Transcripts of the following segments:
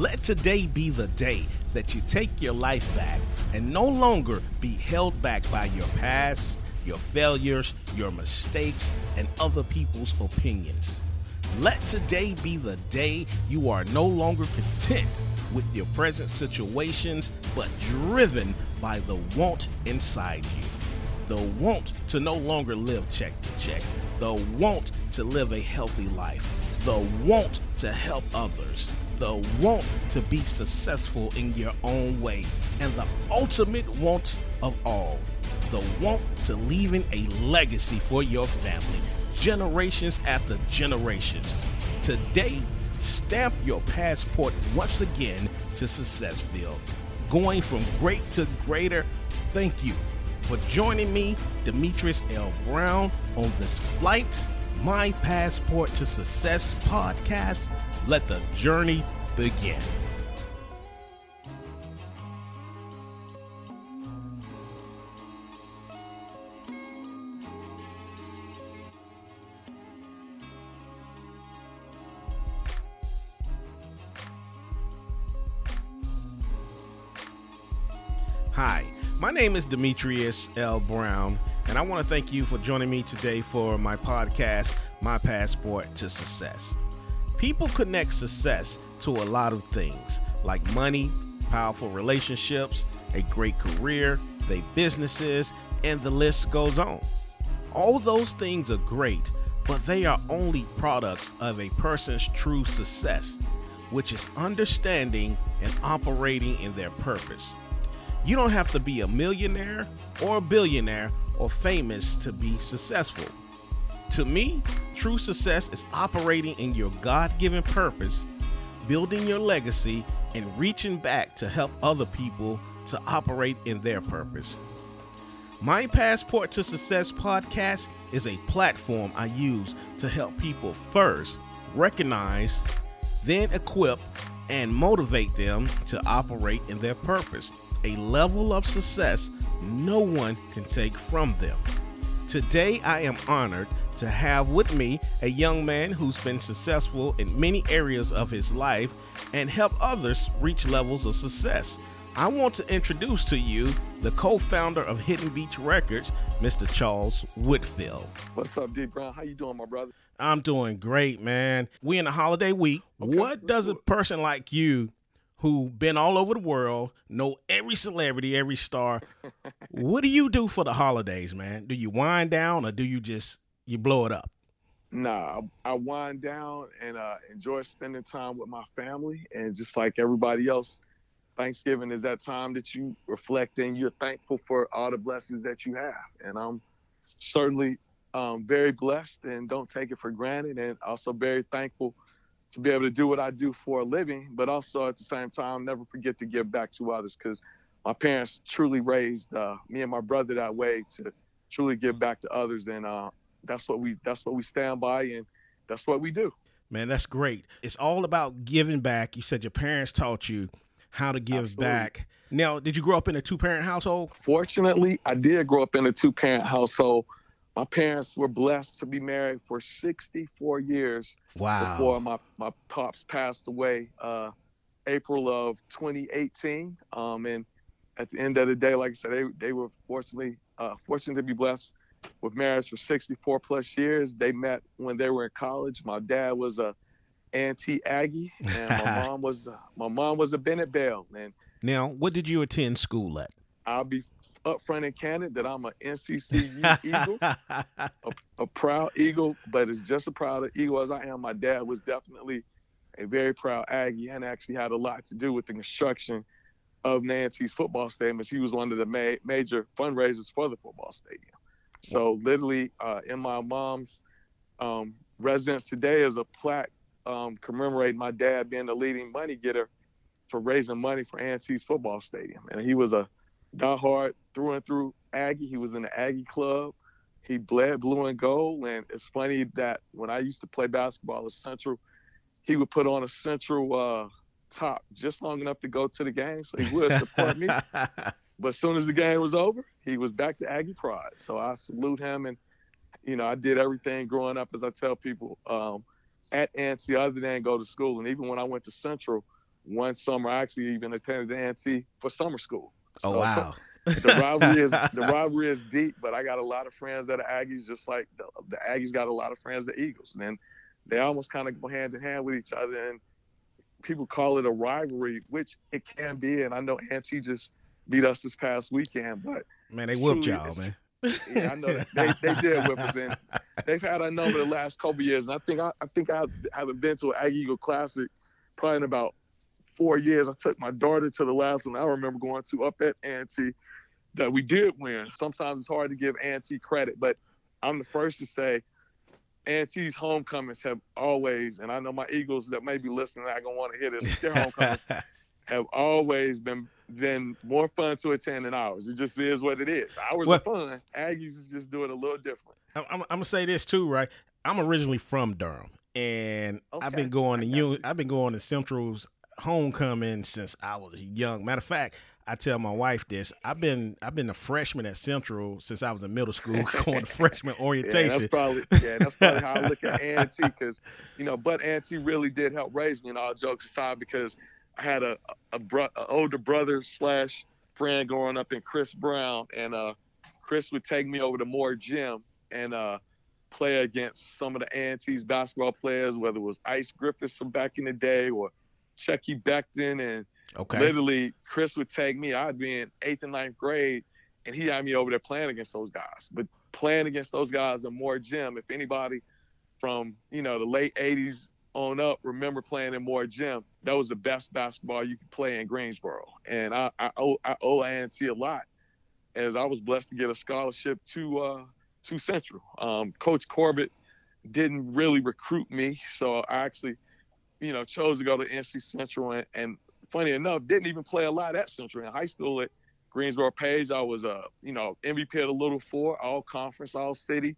Let today be the day that you take your life back and no longer be held back by your past, your failures, your mistakes, and other people's opinions. Let today be the day you are no longer content with your present situations, but driven by the want inside you. The want to no longer live check to check. The want to live a healthy life. The want to help others. The want to be successful in your own way. And the ultimate want of all the want to leaving a legacy for your family, generations after generations. Today, stamp your passport once again to Successville. Going from great to greater, thank you for joining me, Demetrius L. Brown, on this flight, My Passport to Success podcast. Let the journey begin. Hi, my name is Demetrius L. Brown, and I want to thank you for joining me today for my podcast, My Passport to Success. People connect success to a lot of things like money, powerful relationships, a great career, their businesses, and the list goes on. All those things are great, but they are only products of a person's true success, which is understanding and operating in their purpose. You don't have to be a millionaire or a billionaire or famous to be successful. To me, true success is operating in your God given purpose, building your legacy, and reaching back to help other people to operate in their purpose. My Passport to Success podcast is a platform I use to help people first recognize, then equip, and motivate them to operate in their purpose, a level of success no one can take from them. Today, I am honored to have with me a young man who's been successful in many areas of his life and help others reach levels of success. I want to introduce to you the co-founder of Hidden Beach Records, Mr. Charles Whitfield. What's up, D Brown? How you doing, my brother? I'm doing great, man. We in the holiday week. Okay, what does a person like you who been all over the world, know every celebrity, every star, what do you do for the holidays, man? Do you wind down or do you just you blow it up? Nah, I wind down and uh, enjoy spending time with my family, and just like everybody else, Thanksgiving is that time that you reflect and you're thankful for all the blessings that you have. And I'm certainly um, very blessed and don't take it for granted, and also very thankful to be able to do what I do for a living, but also at the same time, never forget to give back to others because my parents truly raised uh, me and my brother that way to truly give back to others, and uh, that's what we that's what we stand by, and that's what we do. Man, that's great. It's all about giving back. You said your parents taught you how to give Absolutely. back. Now, did you grow up in a two parent household? Fortunately, I did grow up in a two parent household. My parents were blessed to be married for 64 years Wow. before my, my pops passed away uh, April of 2018. Um, and at the end of the day, like I said, they, they were fortunately uh, fortunate to be blessed with marriage for 64 plus years. They met when they were in college. My dad was a A&T Aggie, and my mom was my mom was a Bennett Belle. And Now, what did you attend school at? I'll be upfront and candid that I'm a NCCU Eagle. a, a proud Eagle, but as just as proud Eagle as I am, my dad was definitely a very proud Aggie and actually had a lot to do with the construction of A&T's football stadium as he was one of the ma- major fundraisers for the football stadium. So literally uh, in my mom's um, residence today is a plaque um, commemorating my dad being the leading money getter for raising money for A&T's football stadium. And he was a diehard through and through Aggie. He was in the Aggie club. He bled blue and gold. And it's funny that when I used to play basketball at Central, he would put on a Central uh, top just long enough to go to the game. So he would support me. But as soon as the game was over, he was back to Aggie pride. So I salute him. And, you know, I did everything growing up, as I tell people, um, at A&T other than go to school. And even when I went to Central, one summer I actually even attended A&T for summer school. Oh, so, oh wow. the rivalry is the rivalry is deep, but I got a lot of friends that are Aggies, just like the, the Aggies got a lot of friends that Eagles, and then they almost kind of go hand in hand with each other. And people call it a rivalry, which it can be. And I know A&T just beat us this past weekend, but man, they whooped y'all, man. yeah, I know that they, they did whip us in. They've had a number the last couple years, and I think I, I think I haven't been to an Aggie Eagle Classic probably in about four years. I took my daughter to the last one I remember going to up at A&T that we did win. Sometimes it's hard to give A&T credit, but I'm the first to say A&T's homecomings have always, and I know my Eagles that may be listening, I gonna want to hear this. Their homecomings have always been been more fun to attend than ours. It just is what it is. Ours well, are fun. Aggies is just doing a little different. I'm, I'm, I'm, gonna say this too, right? I'm originally from Durham, and okay. I've been going to you. I've been going to Central's homecoming since I was young. Matter of fact, I tell my wife this. I've been I've been a freshman at Central since I was in middle school, going to freshman orientation. Yeah, that's probably yeah, that's probably how I look at A&T because you know, but A&T really did help raise me. And all jokes aside, because I had a a, bro, a older brother slash friend growing up in Chris Brown, and uh, Chris would take me over to Moore Gym and uh, play against some of the A&T's basketball players, whether it was Ice Griffiths from back in the day or Chucky Beckton, and okay. literally Chris would take me. I'd be in eighth and ninth grade, and he had me over there playing against those guys. But playing against those guys in Moore Gym, if anybody from you know the late '80s on up remember playing in Moore Gym, that was the best basketball you could play in Greensboro. And I, I owe I owe A&T a lot, as I was blessed to get a scholarship to uh, to Central. Um, Coach Corbett didn't really recruit me, so I actually, you know, chose to go to NC Central. And, and funny enough, didn't even play a lot at Central in high school at Greensboro Page. I was a uh, you know MVP of the Little Four, all conference, all city.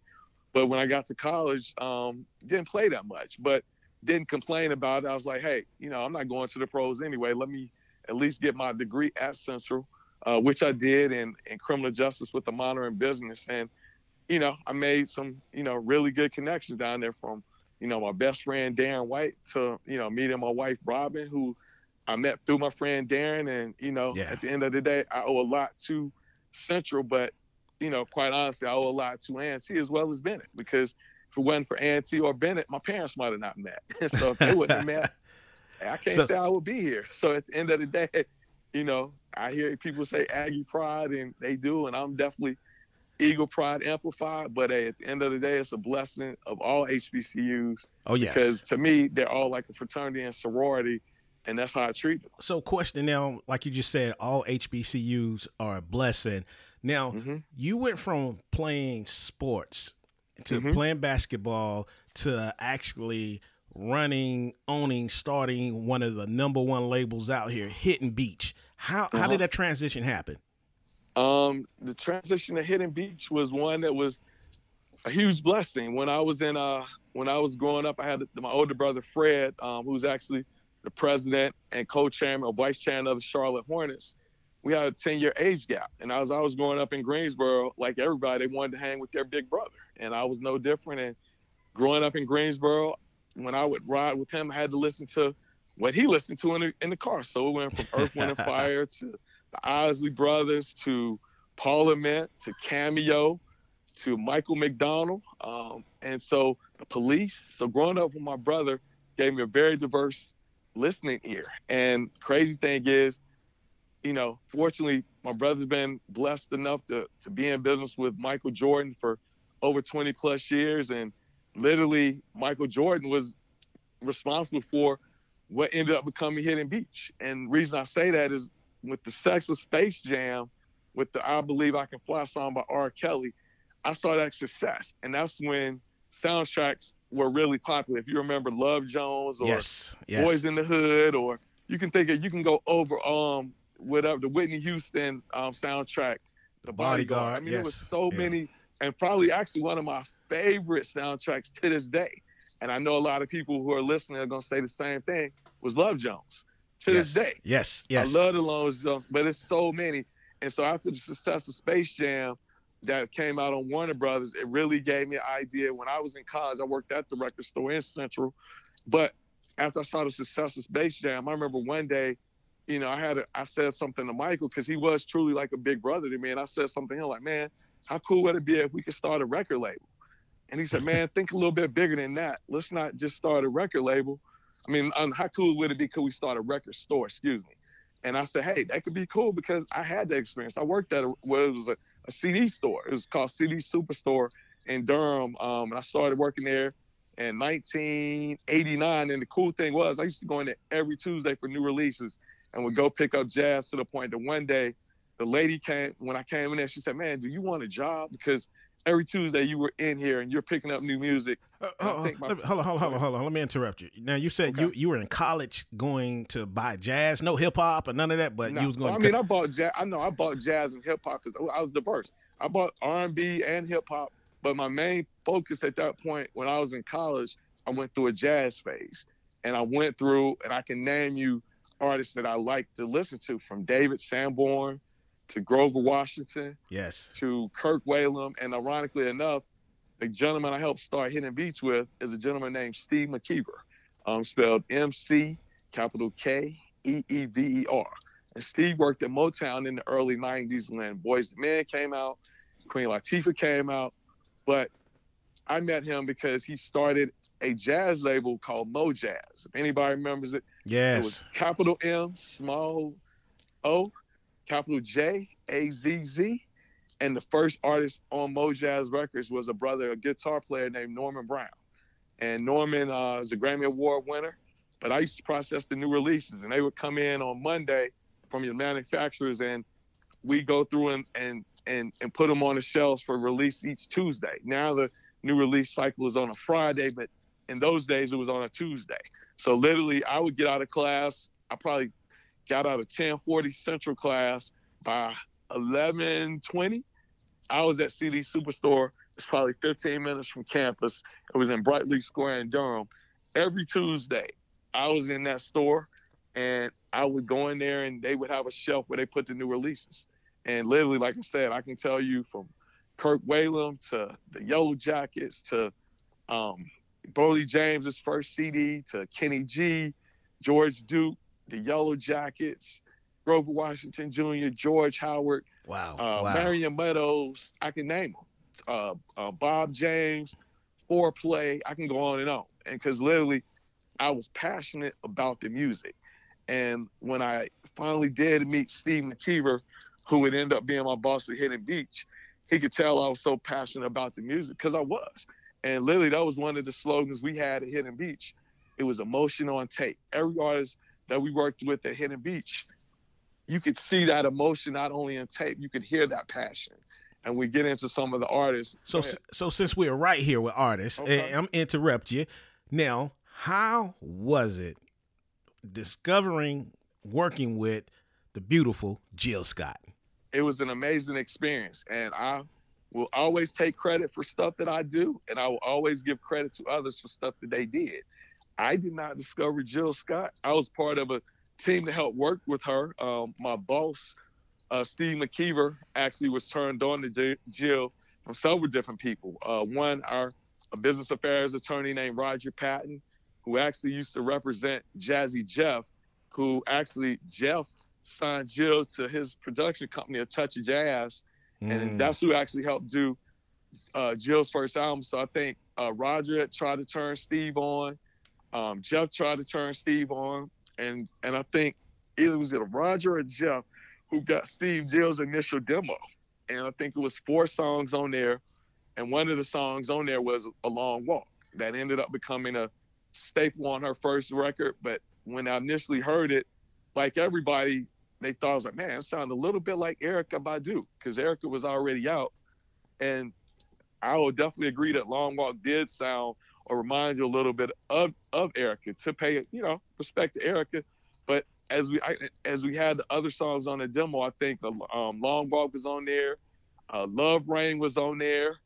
But when I got to college, um, didn't play that much. But didn't complain about it. I was like, hey, you know, I'm not going to the pros anyway. Let me at least get my degree at Central, uh, which I did in, in criminal justice with a minor in business. And, you know, I made some, you know, really good connections down there from, you know, my best friend Darren White to, you know, meeting my wife Robin, who I met through my friend Darren. And, you know, yeah. at the end of the day, I owe a lot to Central, but, you know, quite honestly, I owe a lot to A&T as well as Bennett because – if it wasn't for A&T or Bennett, my parents might have not met. so if they wouldn't have met, I can't so, say I would be here. So at the end of the day, you know, I hear people say Aggie pride, and they do, and I'm definitely Eagle pride amplified. But at the end of the day, it's a blessing of all HBCUs. Oh yes, because to me, they're all like a fraternity and sorority, and that's how I treat them. So, question now, like you just said, all HBCUs are a blessing. Now, mm-hmm. you went from playing sports to mm-hmm. playing basketball to actually running, owning, starting one of the number one labels out here, Hidden Beach. How uh-huh. how did uh-huh. that transition happen? Um, the transition to Hidden Beach was one that was a huge blessing. When I was in uh when I was growing up, I had my older brother Fred, um, who's actually the president and co-chairman or vice chairman of the Charlotte Hornets. We had a 10 year age gap. And as I was growing up in Greensboro, like everybody, they wanted to hang with their big brother and I was no different. And growing up in Greensboro, when I would ride with him, I had to listen to what he listened to in the, in the car. So we went from Earth, Wind, and Fire to the Isley Brothers to Parliament to Cameo to Michael McDonald. Um, and so the police. So growing up with my brother gave me a very diverse listening ear. And crazy thing is, you know, fortunately, my brother's been blessed enough to, to be in business with Michael Jordan for – over 20 plus years. And literally, Michael Jordan was responsible for what ended up becoming Hidden Beach. And the reason I say that is with the sex of Space Jam, with the I Believe I Can Fly song by R. Kelly, I saw that success. And that's when soundtracks were really popular. If you remember Love Jones or yes, yes. Boys in the Hood, or you can think of, you can go over um whatever the Whitney Houston um soundtrack, The Bodyguard. Bodyguard. I mean, yes. there was so yeah. many and probably actually one of my favorite soundtracks to this day. And I know a lot of people who are listening are gonna say the same thing. Was Love Jones to yes. this day? Yes, yes. I love the Love Jones, but it's so many. And so after the success of Space Jam that came out on Warner Brothers, it really gave me an idea. When I was in college, I worked at the record store in Central, but after I saw the success of Space Jam, I remember one day, you know, I had a, I said something to Michael because he was truly like a big brother to me, and I said something to him like, "Man, how cool would it be if we could start a record label?" And he said, "Man, think a little bit bigger than that. Let's not just start a record label. I mean, um, how cool would it be could we start a record store? Excuse me." And I said, "Hey, that could be cool because I had that experience. I worked at a, well, it was a, a CD store. It was called CD Superstore in Durham, um, and I started working there." in 1989. And the cool thing was, I used to go in there every Tuesday for new releases and would go pick up jazz to the point that one day the lady came, when I came in there, she said, Man, do you want a job? Because every Tuesday you were in here and you're picking up new music. Uh, hold, on, hold, on, hold on, hold on, hold on. Let me interrupt you. Now you said okay. you you were in college going to buy jazz, no hip hop or none of that, but no. you was going. So, I mean, I bought jazz. I know I bought jazz and hip hop because I was diverse. I bought R and B and hip hop but my main focus at that point, when I was in college, I went through a jazz phase. And I went through, and I can name you artists that I like to listen to from David Sanborn to Grover Washington. Yes. To Kirk Whalum. And ironically enough, the gentleman I helped start Hidden Beach with is a gentleman named Steve McKeever, um, spelled M C capital K E E V E R. And Steve worked at Motown in the early 90s when Boyz II Men came out, Queen Latifah came out, but I met him because he started a jazz label called Mo Jazz. If anybody remembers it, yes, it was capital M, small O, capital J, A Z Z. And the first artist on Mo Jazz Records was a brother, a guitar player named Norman Brown. And Norman uh, is a Grammy Award winner. But I used to process the new releases, and they would come in on Monday from your manufacturers, and we go through and and and and put them on the shelves for release each Tuesday. Now the new release cycle is on a Friday, but in those days it was on a Tuesday. So literally, I would get out of class. I probably got out of 1040 Central class by 1120. I was at CD Superstore. It's probably 15 minutes from campus. It was in Brightleaf Square in Durham. Every Tuesday, I was in that store and I would go in there and they would have a shelf where they put the new releases. And literally, like I said, I can tell you from Kirk Whalum to the Yellow Jackets to um, Boney James's first CD to Kenny G, George Duke, the Yellow Jackets, Grover Washington Jr., George Howard, wow, uh, wow. Marion Meadows, I can name them. Uh, uh, Bob James, Fourplay, I can go on and on. And because literally, I was passionate about the music. And when I finally did meet Steve McKeever, who would end up being my boss at Hidden Beach, he could tell I was so passionate about the music because I was. And literally, that was one of the slogans we had at Hidden Beach. It was emotion on tape. Every artist that we worked with at Hidden Beach, you could see that emotion not only in tape, you could hear that passion. And we get into some of the artists. So, so since we're right here with artists, okay. and I'm interrupt you now. How was it discovering working with the beautiful Jill Scott? it was an amazing experience. And I will always take credit for stuff that I do, and I will always give credit to others for stuff that they did. I did not discover Jill Scott. I was part of a team to help work with her. Um, my boss, uh, Steve McKeever, actually was turned on to Jill from several different people. Uh, one, our a business affairs attorney named Roger Patton, who actually used to represent Jazzy Jeff, who actually Jeff signed Jill to his production company, A Touch of Jazz, mm. and that's who actually helped do uh, Jill's first album. So I think uh, Roger tried to turn Steve on, um, Jeff tried to turn Steve on, and and I think either was it Roger or Jeff who got Steve Jill's initial demo, and I think it was four songs on there, and one of the songs on there was A Long Walk that ended up becoming a staple on her first record. But when I initially heard it, like everybody, they thought I was like, man, it sounded a little bit like Erykah Badu because Erykah was already out. And I would definitely agree that Long Walk did sound or remind you a little bit of, of Erykah to pay, you know, respect to Erykah. But as we I, as we had the other songs on the demo, I think um, Long Walk was on there, uh, Love Rain was on there,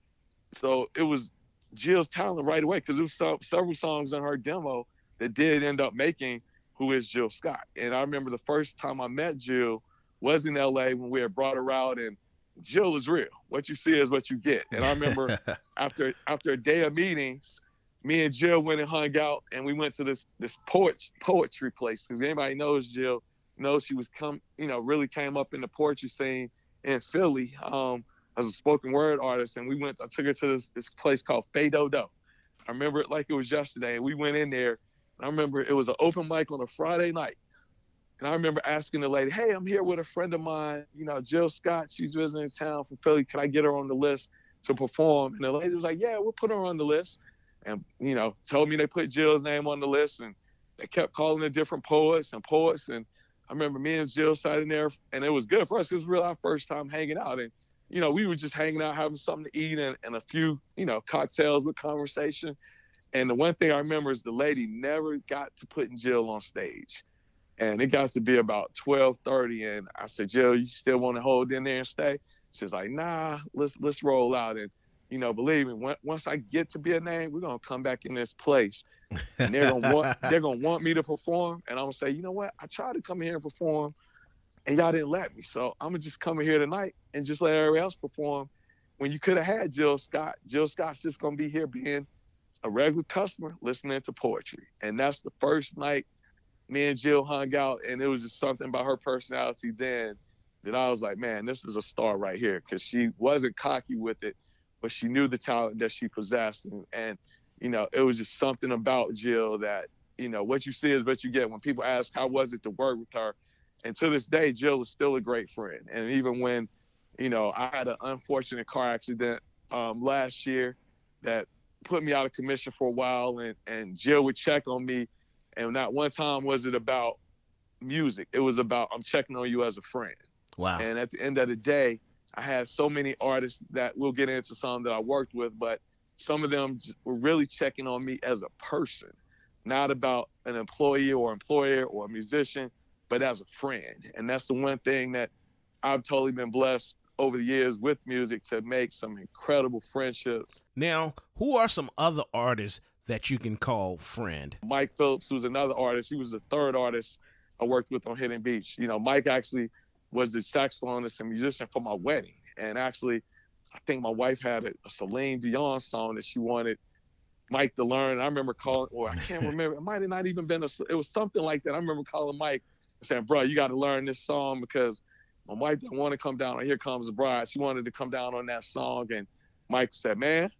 so it was Jill's talent right away because there was several songs on her demo that did end up making who is Jill Scott. And I remember the first time I met Jill was in LA when we had brought her out and Jill is real. What you see is what you get. And I remember after after a day of meetings, me and Jill went and hung out, and we went to this this poet, poetry place because anybody knows Jill knows she was come, you know, really came up in the poetry scene in Philly um, as a spoken word artist, and we went. I took her to this this place called Fado Do. I remember it like it was yesterday, and we went in there. I remember it was an open mic on a Friday night, and I remember asking the lady, "Hey, I'm here with a friend of mine, you know, Jill Scott. She's visiting town from Philly. Can I get her on the list to perform?" And the lady was like, "Yeah, we'll put her on the list." And you know, told me they put Jill's name on the list, and they kept calling the different poets and poets. And I remember me and Jill sat in there, and it was good for us. It was really our first time hanging out, and you know, we were just hanging out, having something to eat, and, and a few, you know, cocktails with conversation. And the one thing I remember is the lady never got to putting Jill on stage and it got to be about 12:30, and I said, Jill, you still want to hold in there and stay? She's like, Nah, let's let's roll out. And you know, believe me, once I get to be a name, we're gonna come back in this place, and they're gonna want they're gonna want me to perform, and I'm gonna say, you know what? I tried to come here and perform, and y'all didn't let me, so I'm gonna just come in here tonight and just let everybody else perform. When you could have had Jill Scott, Jill Scott's just gonna be here being a regular customer listening to poetry, and that's the first night me and Jill hung out, and it was just something about her personality then that I was like, man, this is a star right here, because she wasn't cocky with it, but she knew the talent that she possessed, and, and you know, it was just something about Jill that you know what you see is what you get. When people ask how was it to work with her, and to this day, Jill is still a great friend, and even when you know I had an unfortunate car accident um, last year that put me out of commission for a while, and and Jill would check on me and not one time was it about music. It was about I'm checking on you as a friend. Wow. And at the end of the day, I had so many artists that we'll get into some that I worked with, but some of them were really checking on me as a person, not about an employee or employer or a musician, but as a friend. And that's the one thing that I've totally been blessed over the years with music to make some incredible friendships. Now, who are some other artists that you can call friend? Mike Phillips, who's another artist. He was the third artist I worked with on Hidden Beach. You know, Mike actually was the saxophonist and musician for my wedding. And actually, I think my wife had a, a Celine Dion song that she wanted Mike to learn. I remember calling, or I can't remember. It might have not even been a. It was something like that. I remember calling Mike and saying, "Bro, you got to learn this song because my wife didn't want to come down on Here Comes the Bride. She wanted to come down on that song." And Mike said, "Man,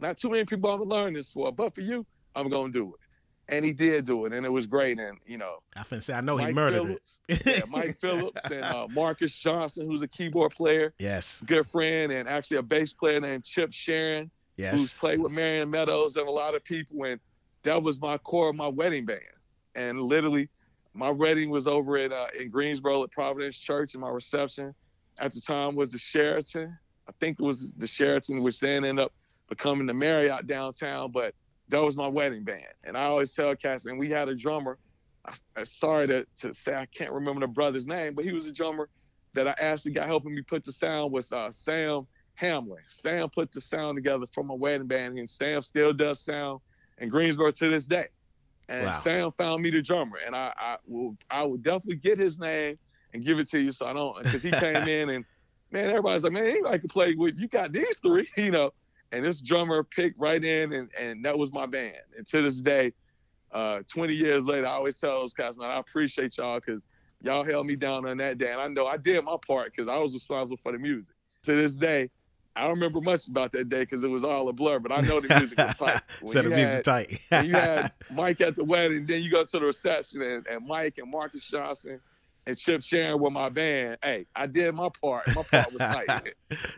not too many people I'm gonna learn this for, but for you, I'm gonna do it. And he did do it, and it was great. And you know, I finna say I know Mike he murdered Phillips, it. yeah, Mike Phillips and uh, Marcus Johnson, who's a keyboard player, yes, good friend, and actually a bass player named Chip Shearin, yes, who's played with Marion Meadows and a lot of people. And that was my core of my wedding band. And literally, my wedding was over at uh, in Greensboro at Providence Church, and my reception at the time was the Sheraton. I think it was the Sheraton, which then ended up becoming the Marriott downtown, but that was my wedding band. And I always tell cats, and we had a drummer. I, sorry to, to say I can't remember the brother's name, but he was a drummer that I the guy helping me put the sound was uh, Sam Hamlin. Sam put the sound together for my wedding band, and Sam still does sound in Greensboro to this day. And wow. Sam found me the drummer, and I, I will I will definitely get his name and give it to you so I don't because he came in and man everybody's like man anybody can play with you got these three you know and this drummer picked right in, and, and that was my band. And to this day, uh, 20 years later, I always tell those guys, man, I appreciate y'all because y'all held me down on that day. And I know I did my part because I was responsible for the music. To this day, I don't remember much about that day because it was all a blur, but I know the music was tight. When the music tight. you had Mike at the wedding, then you go to the reception, and, and Mike and Marcus Johnson and Chip Shearin with my band. Hey, I did my part. My part was tight.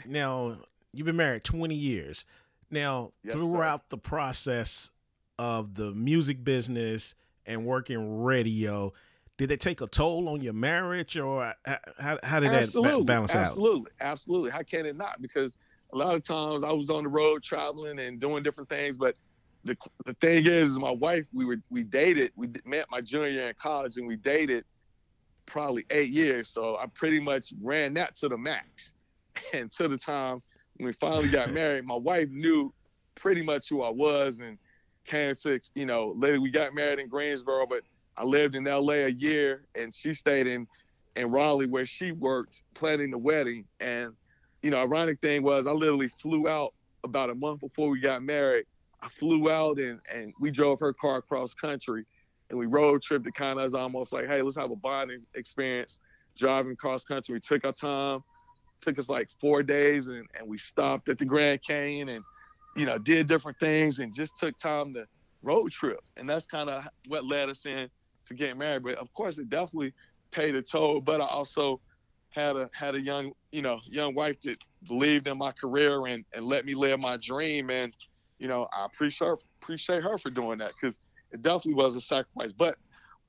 now, You've been married 20 years. Now, yes, throughout sir. the process of the music business and working radio, did it take a toll on your marriage or uh, how, how did absolutely, that balance absolutely, out? Absolutely. Absolutely. How can it not? Because a lot of times I was on the road traveling and doing different things, but the, the thing is, is my wife, we were, we dated, we met my junior year in college and we dated probably eight years. So I pretty much ran that to the max. And to the time when we finally got married, my wife knew pretty much who I was and came to, you know, later we got married in Greensboro, but I lived in LA a year and she stayed in, in Raleigh where she worked planning the wedding. And, you know, ironic thing was I literally flew out about a month before we got married, I flew out and and we drove her car across country, and we road trip to kind of as almost like, hey, let's have a bonding experience driving cross country. We took our time, took us like four days, and and we stopped at the Grand Canyon and you know did different things and just took time to road trip, and that's kind of what led us in to get married. But of course, it definitely paid a toll. But I also had a had a young you know young wife that believed in my career and and let me live my dream. And you know I appreciate appreciate her for doing that because it definitely was a sacrifice. But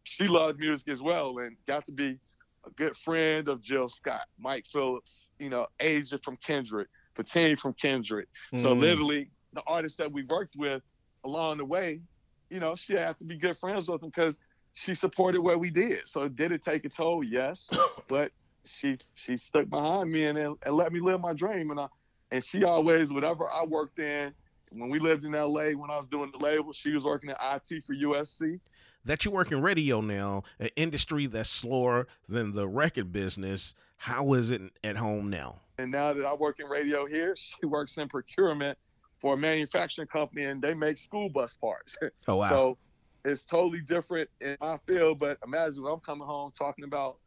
she loved music as well and got to be a good friend of Jill Scott, Mike Phillips, you know, Aja from Kindred, Patini from Kindred. Mm. So literally the artists that we worked with along the way, you know, she had to be good friends with them because she supported what we did. So did it take a toll? Yes, but she she stuck behind me and, and let me live my dream. And I, and she always, whatever I worked in, when we lived in LA, when I was doing the label, she was working at IT for USC. That you work in radio now, an industry that's slower than the record business. How is it at home now? And now that I work in radio here, she works in procurement for a manufacturing company and they make school bus parts. Oh wow. So it's totally different in my field, but imagine when I'm coming home talking about,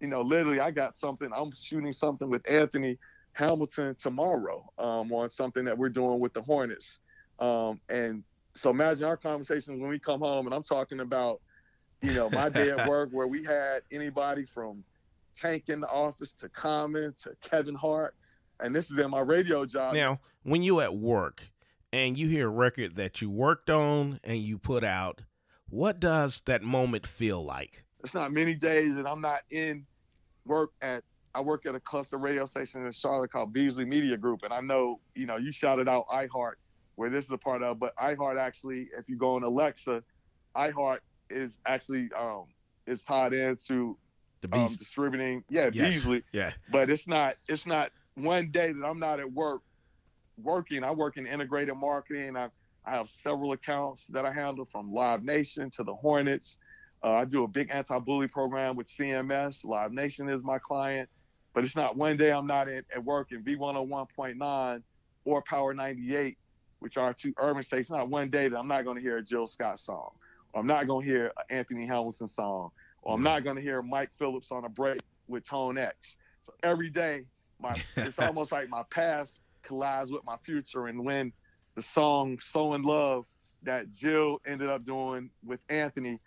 you know, literally I got something, I'm shooting something with Anthony Hamilton tomorrow um, on something that we're doing with the Hornets. Um, and so imagine our conversations when we come home and I'm talking about, you know, my day at work where we had anybody from Tank in the office to Common to Kevin Hart and this is in my radio job. Now, when you at work and you hear a record that you worked on and you put out, what does that moment feel like? It's not many days that I'm not in work at. I work at a cluster radio station in Charlotte called Beasley Media Group, and I know you know you shouted out iHeart, where this is a part of, but iHeart actually, if you go on Alexa, iHeart is actually um, is tied into the um, distributing. Yeah, yes. Beasley. Yeah, but it's not. It's not one day that I'm not at work working. I work in integrated marketing. I, I have several accounts that I handle from Live Nation to the Hornets. Uh, I do a big anti-bully program with CMS. Live Nation is my client, but it's not one day I'm not at, at work in V101.9 or Power 98, which are two urban stations. Not one day that I'm not going to hear a Jill Scott song, or I'm not going to hear an Anthony Hamilton song, or I'm not going to hear Mike Phillips on a break with Tone X. So every day my it's almost like my past collides with my future. And when the song "So in Love" that Jill ended up doing with Anthony,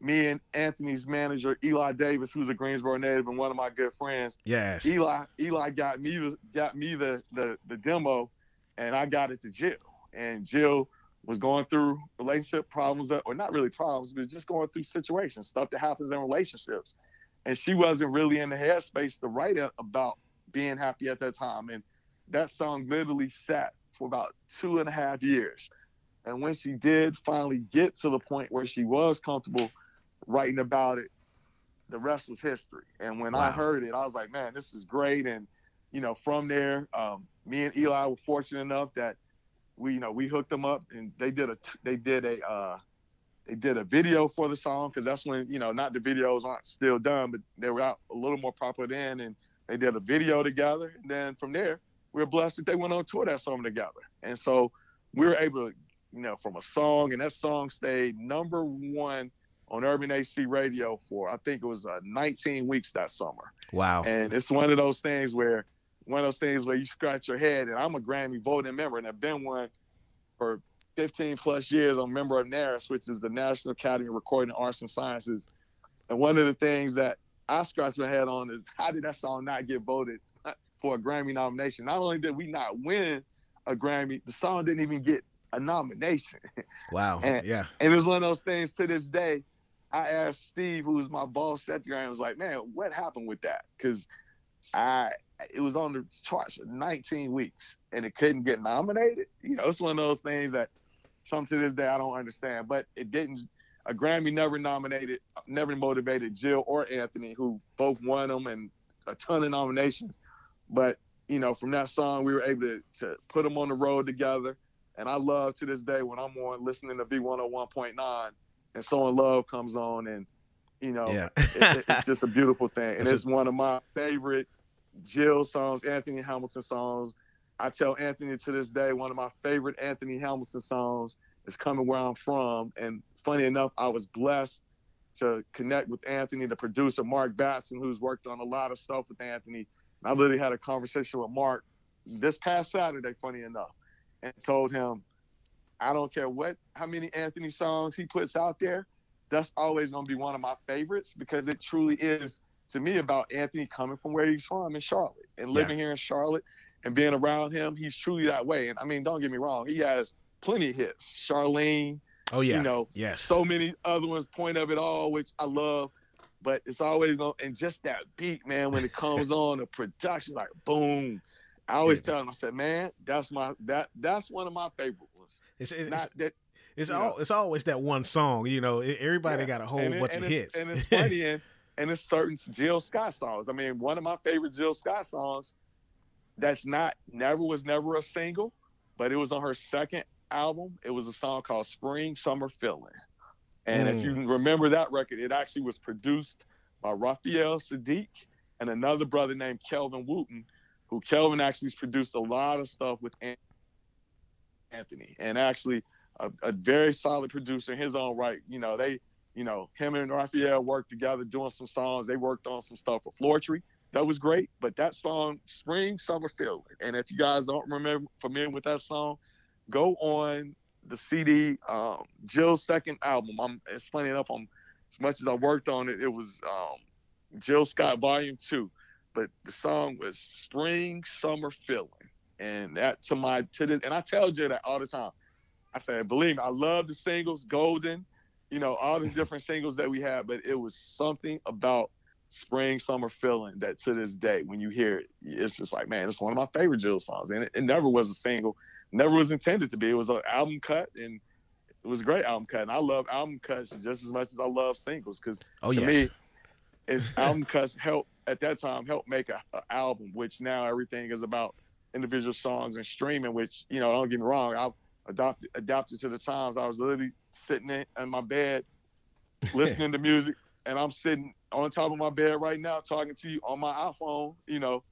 me and Anthony's manager Eli Davis, who's a Greensboro native and one of my good friends. Yes. Eli Eli got me the got me the the, the demo, and I got it to Jill. And Jill was going through relationship problems, or not really problems, but just going through situations, stuff that happens in relationships. And she wasn't really in the headspace to write about being happy at that time. And that song literally sat for about two and a half years. And when she did finally get to the point where she was comfortable writing about it, the rest was history. And when wow. I heard it, I was like, man, this is great. And, you know, from there, um, me and Eli were fortunate enough that we, you know, we hooked them up and they did a, they did a, uh, they did a video for the song because that's when, you know, not the videos aren't still done, but they were out a little more proper then. And they did a video together, and then from there, we were blessed that they went on tour that summer together. And so we were able to, you know, from a song, and that song stayed number one on Urban AC Radio for I think it was uh, 19 weeks that summer. Wow! And it's one of those things where one of those things where you scratch your head. And I'm a Grammy voting member, and I've been one for 15 plus years. I'm a member of NARAS, which is the National Academy of Recording Arts and Sciences. And one of the things that I scratch my head on is how did that song not get voted for a Grammy nomination? Not only did we not win a Grammy, the song didn't even get a nomination. Wow. and, yeah. And it was one of those things to this day. I asked Steve, who was my boss at the I was like, man, what happened with that? Because I it was on the charts for 19 weeks and it couldn't get nominated. You know, it's one of those things that some to this day I don't understand. But it didn't a Grammy never nominated, never motivated Jill or Anthony, who both won them and a ton of nominations. But you know, from that song, we were able to, to put them on the road together. And I love to this day when I'm on listening to V101.9 and So in Love comes on, and you know, yeah. it, it's just a beautiful thing. And it's, it's one of my favorite Jill songs, Anthony Hamilton songs. I tell Anthony to this day, one of my favorite Anthony Hamilton songs is "Coming Where I'm From." And funny enough, I was blessed to connect with Anthony, the producer Mark Batson, who's worked on a lot of stuff with Anthony. And I literally had a conversation with Mark this past Saturday, funny enough, and told him, I don't care what how many Anthony songs he puts out there, that's always gonna be one of my favorites because it truly is to me about Anthony coming from where he's from in Charlotte and living yeah. here in Charlotte and being around him. He's truly that way. And I mean, don't get me wrong, he has plenty of hits. Charlene. Oh yeah. You know, yes. So many other ones. Point of it all, which I love. But it's always on, and just that beat, man, when it comes on, the production, like boom. I always yeah. tell him, I said, man, that's my that that's one of my favorite ones. It's, it's not that it's all, it's always that one song, you know. Everybody yeah. got a whole and bunch it, of hits, and it's funny, and and it's certain Jill Scott songs. I mean, one of my favorite Jill Scott songs, that's not never was never a single, but it was on her second album. It was a song called "Spring Summer Feeling," and mm. if you mm. remember that record, it actually was produced by Raphael Saadiq and another brother named Kelvin Wooten, who Kelvin actually has produced a lot of stuff with Anthony, and actually a, a very solid producer in his own right. You know, they, you know, him and Raphael worked together doing some songs. They worked on some stuff for Floetry. That was great. But that song, Spring Summer Feeling, and if you guys don't remember familiar with that song, go on the CD, um, Jill's second album. I'm, it's funny enough, I'm, as much as I worked on it, it was um, Jill Scott Volume Two, but the song was Spring Summer Feeling, and that to my to this, and I tell Jill that all the time. I said, believe me, I love the singles, Golden, you know, all the different singles that we had, but it was something about spring summer feeling that to this day when you hear it it's just like man it's one of my favorite jill songs and it, it never was a single never was intended to be it was an album cut and it was a great album cut and i love album cuts just as much as i love singles because oh, to yes. me it's album cuts help at that time help make a, a album which now everything is about individual songs and streaming which you know don't get me wrong i've adopted adapted to the times. I was literally sitting in, in my bed, listening to music, and I'm sitting on top of my bed right now talking to you on my iPhone. You know,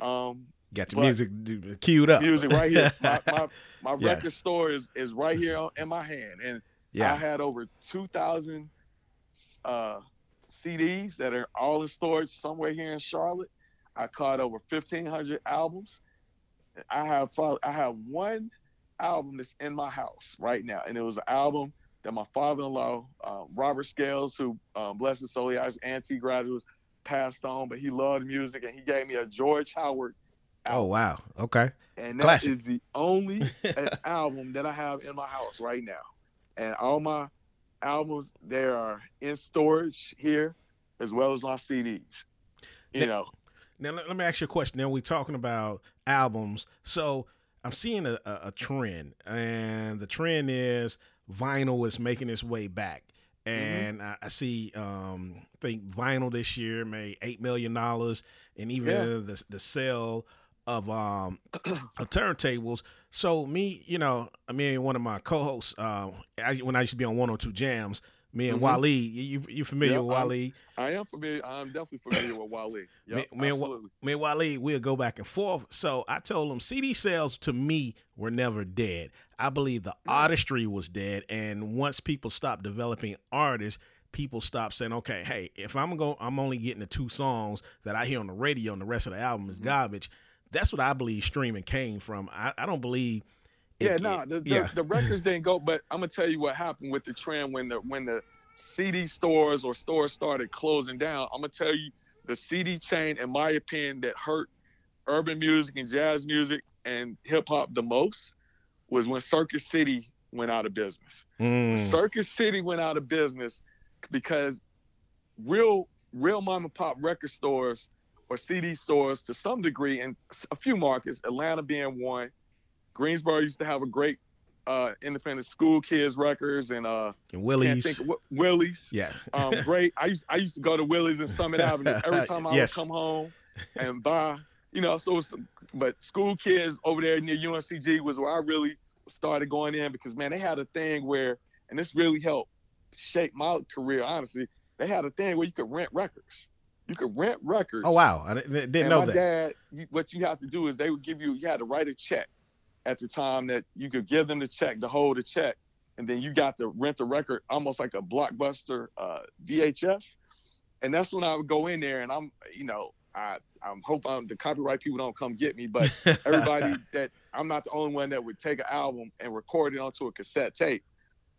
um, got your music queued up. Music right here. my my, my yeah. record store is is right here in my hand, and yeah. I had over two thousand uh, CDs that are all in storage somewhere here in Charlotte. I caught over fifteen hundred albums. I have I have one album that's in my house right now, and it was an album that my father-in-law, um, Robert Scales, who um, bless his soul, he has A&T graduates, passed on, but he loved music, and he gave me a George Howard. Oh, album. Oh wow, okay. And that Classic. is the only album that I have in my house right now, and all my albums they are in storage here, as well as my CDs. You now, know. Now let me ask you a question. Now we're talking about albums, so I'm seeing a, a, a trend, and the trend is vinyl is making its way back. Mm-hmm. And mm-hmm. I, I, see, um, I think vinyl this year made eight million dollars, and even yeah. the the sale of um of turntables. So me, you know, I mean, one of my co-hosts, uh, I, when I used to be on 102 Jams, me and mm-hmm. Wale. You you familiar with Wale? I am familiar. I'm definitely familiar with Wale. Yep, me, me, and, me and Wale, we'll go back and forth. So I told him CD sales to me were never dead. I believe the mm. artistry was dead, and once people stopped developing artists, people stopped saying, "Okay, hey, if I'm going, I'm only getting the two songs that I hear on the radio, and the rest of the album is mm-hmm. garbage." That's what I believe streaming came from. I, I don't believe yeah, no, the, the, yeah. the records didn't go. But I'm gonna tell you what happened with the trend when the when the CD stores or stores started closing down. I'm gonna tell you the CD chain, in my opinion, that hurt urban music and jazz music and hip hop the most was when Circuit City went out of business. Mm. Circuit City went out of business because real real mom and pop record stores or CD stores to some degree in a few markets, Atlanta being one, Greensboro used to have a great uh, independent school kids records and uh and Willie's. Think of, Willie's. Yeah. um, great. I used I used to go to Willie's in Summit Avenue every time I yes. would come home and buy. You know, so was, but school kids over there near UNCG was where I really started going in because man, they had a thing where, and this really helped shape my career. Honestly, they had a thing where you could rent records. You could rent records. Oh wow, I didn't, didn't and know my that. dad, what you have to do is they would give you, you had to write a check at the time that you could give them the check to hold the check, and then you got to rent the record almost like a blockbuster uh, VHS. And that's when I would go in there, and I'm, you know, I I'm hope I'm, the copyright people don't come get me, but everybody that I'm not the only one that would take an album and record it onto a cassette tape.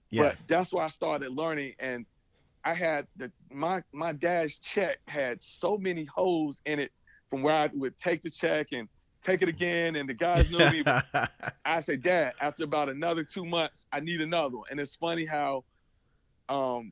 yeah, But that's why I started learning, and I had the my my dad's check had so many holes in it from where I would take the check and take it again, and the guys knew me. I said, Dad, after about another two months, I need another one. And it's funny how, um,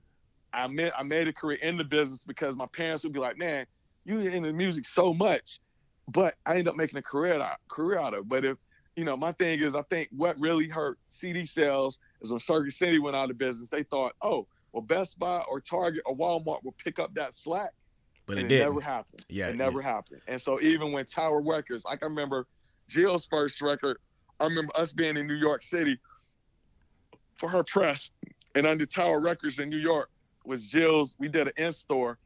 I made I made a career in the business because my parents would be like, Man, you in the music so much, but I ended up making a career out career out of. it. But if you know, my thing is, I think what really hurt CD sales is when Circuit City went out of business. They thought, oh, well, Best Buy or Target or Walmart will pick up that slack, but and it it, never happened. Yeah, it never happened. And so even when Tower Records, like I remember Jill's first record, I remember us being in New York City for her press, and under Tower Records in New York was Jill's. We did an in store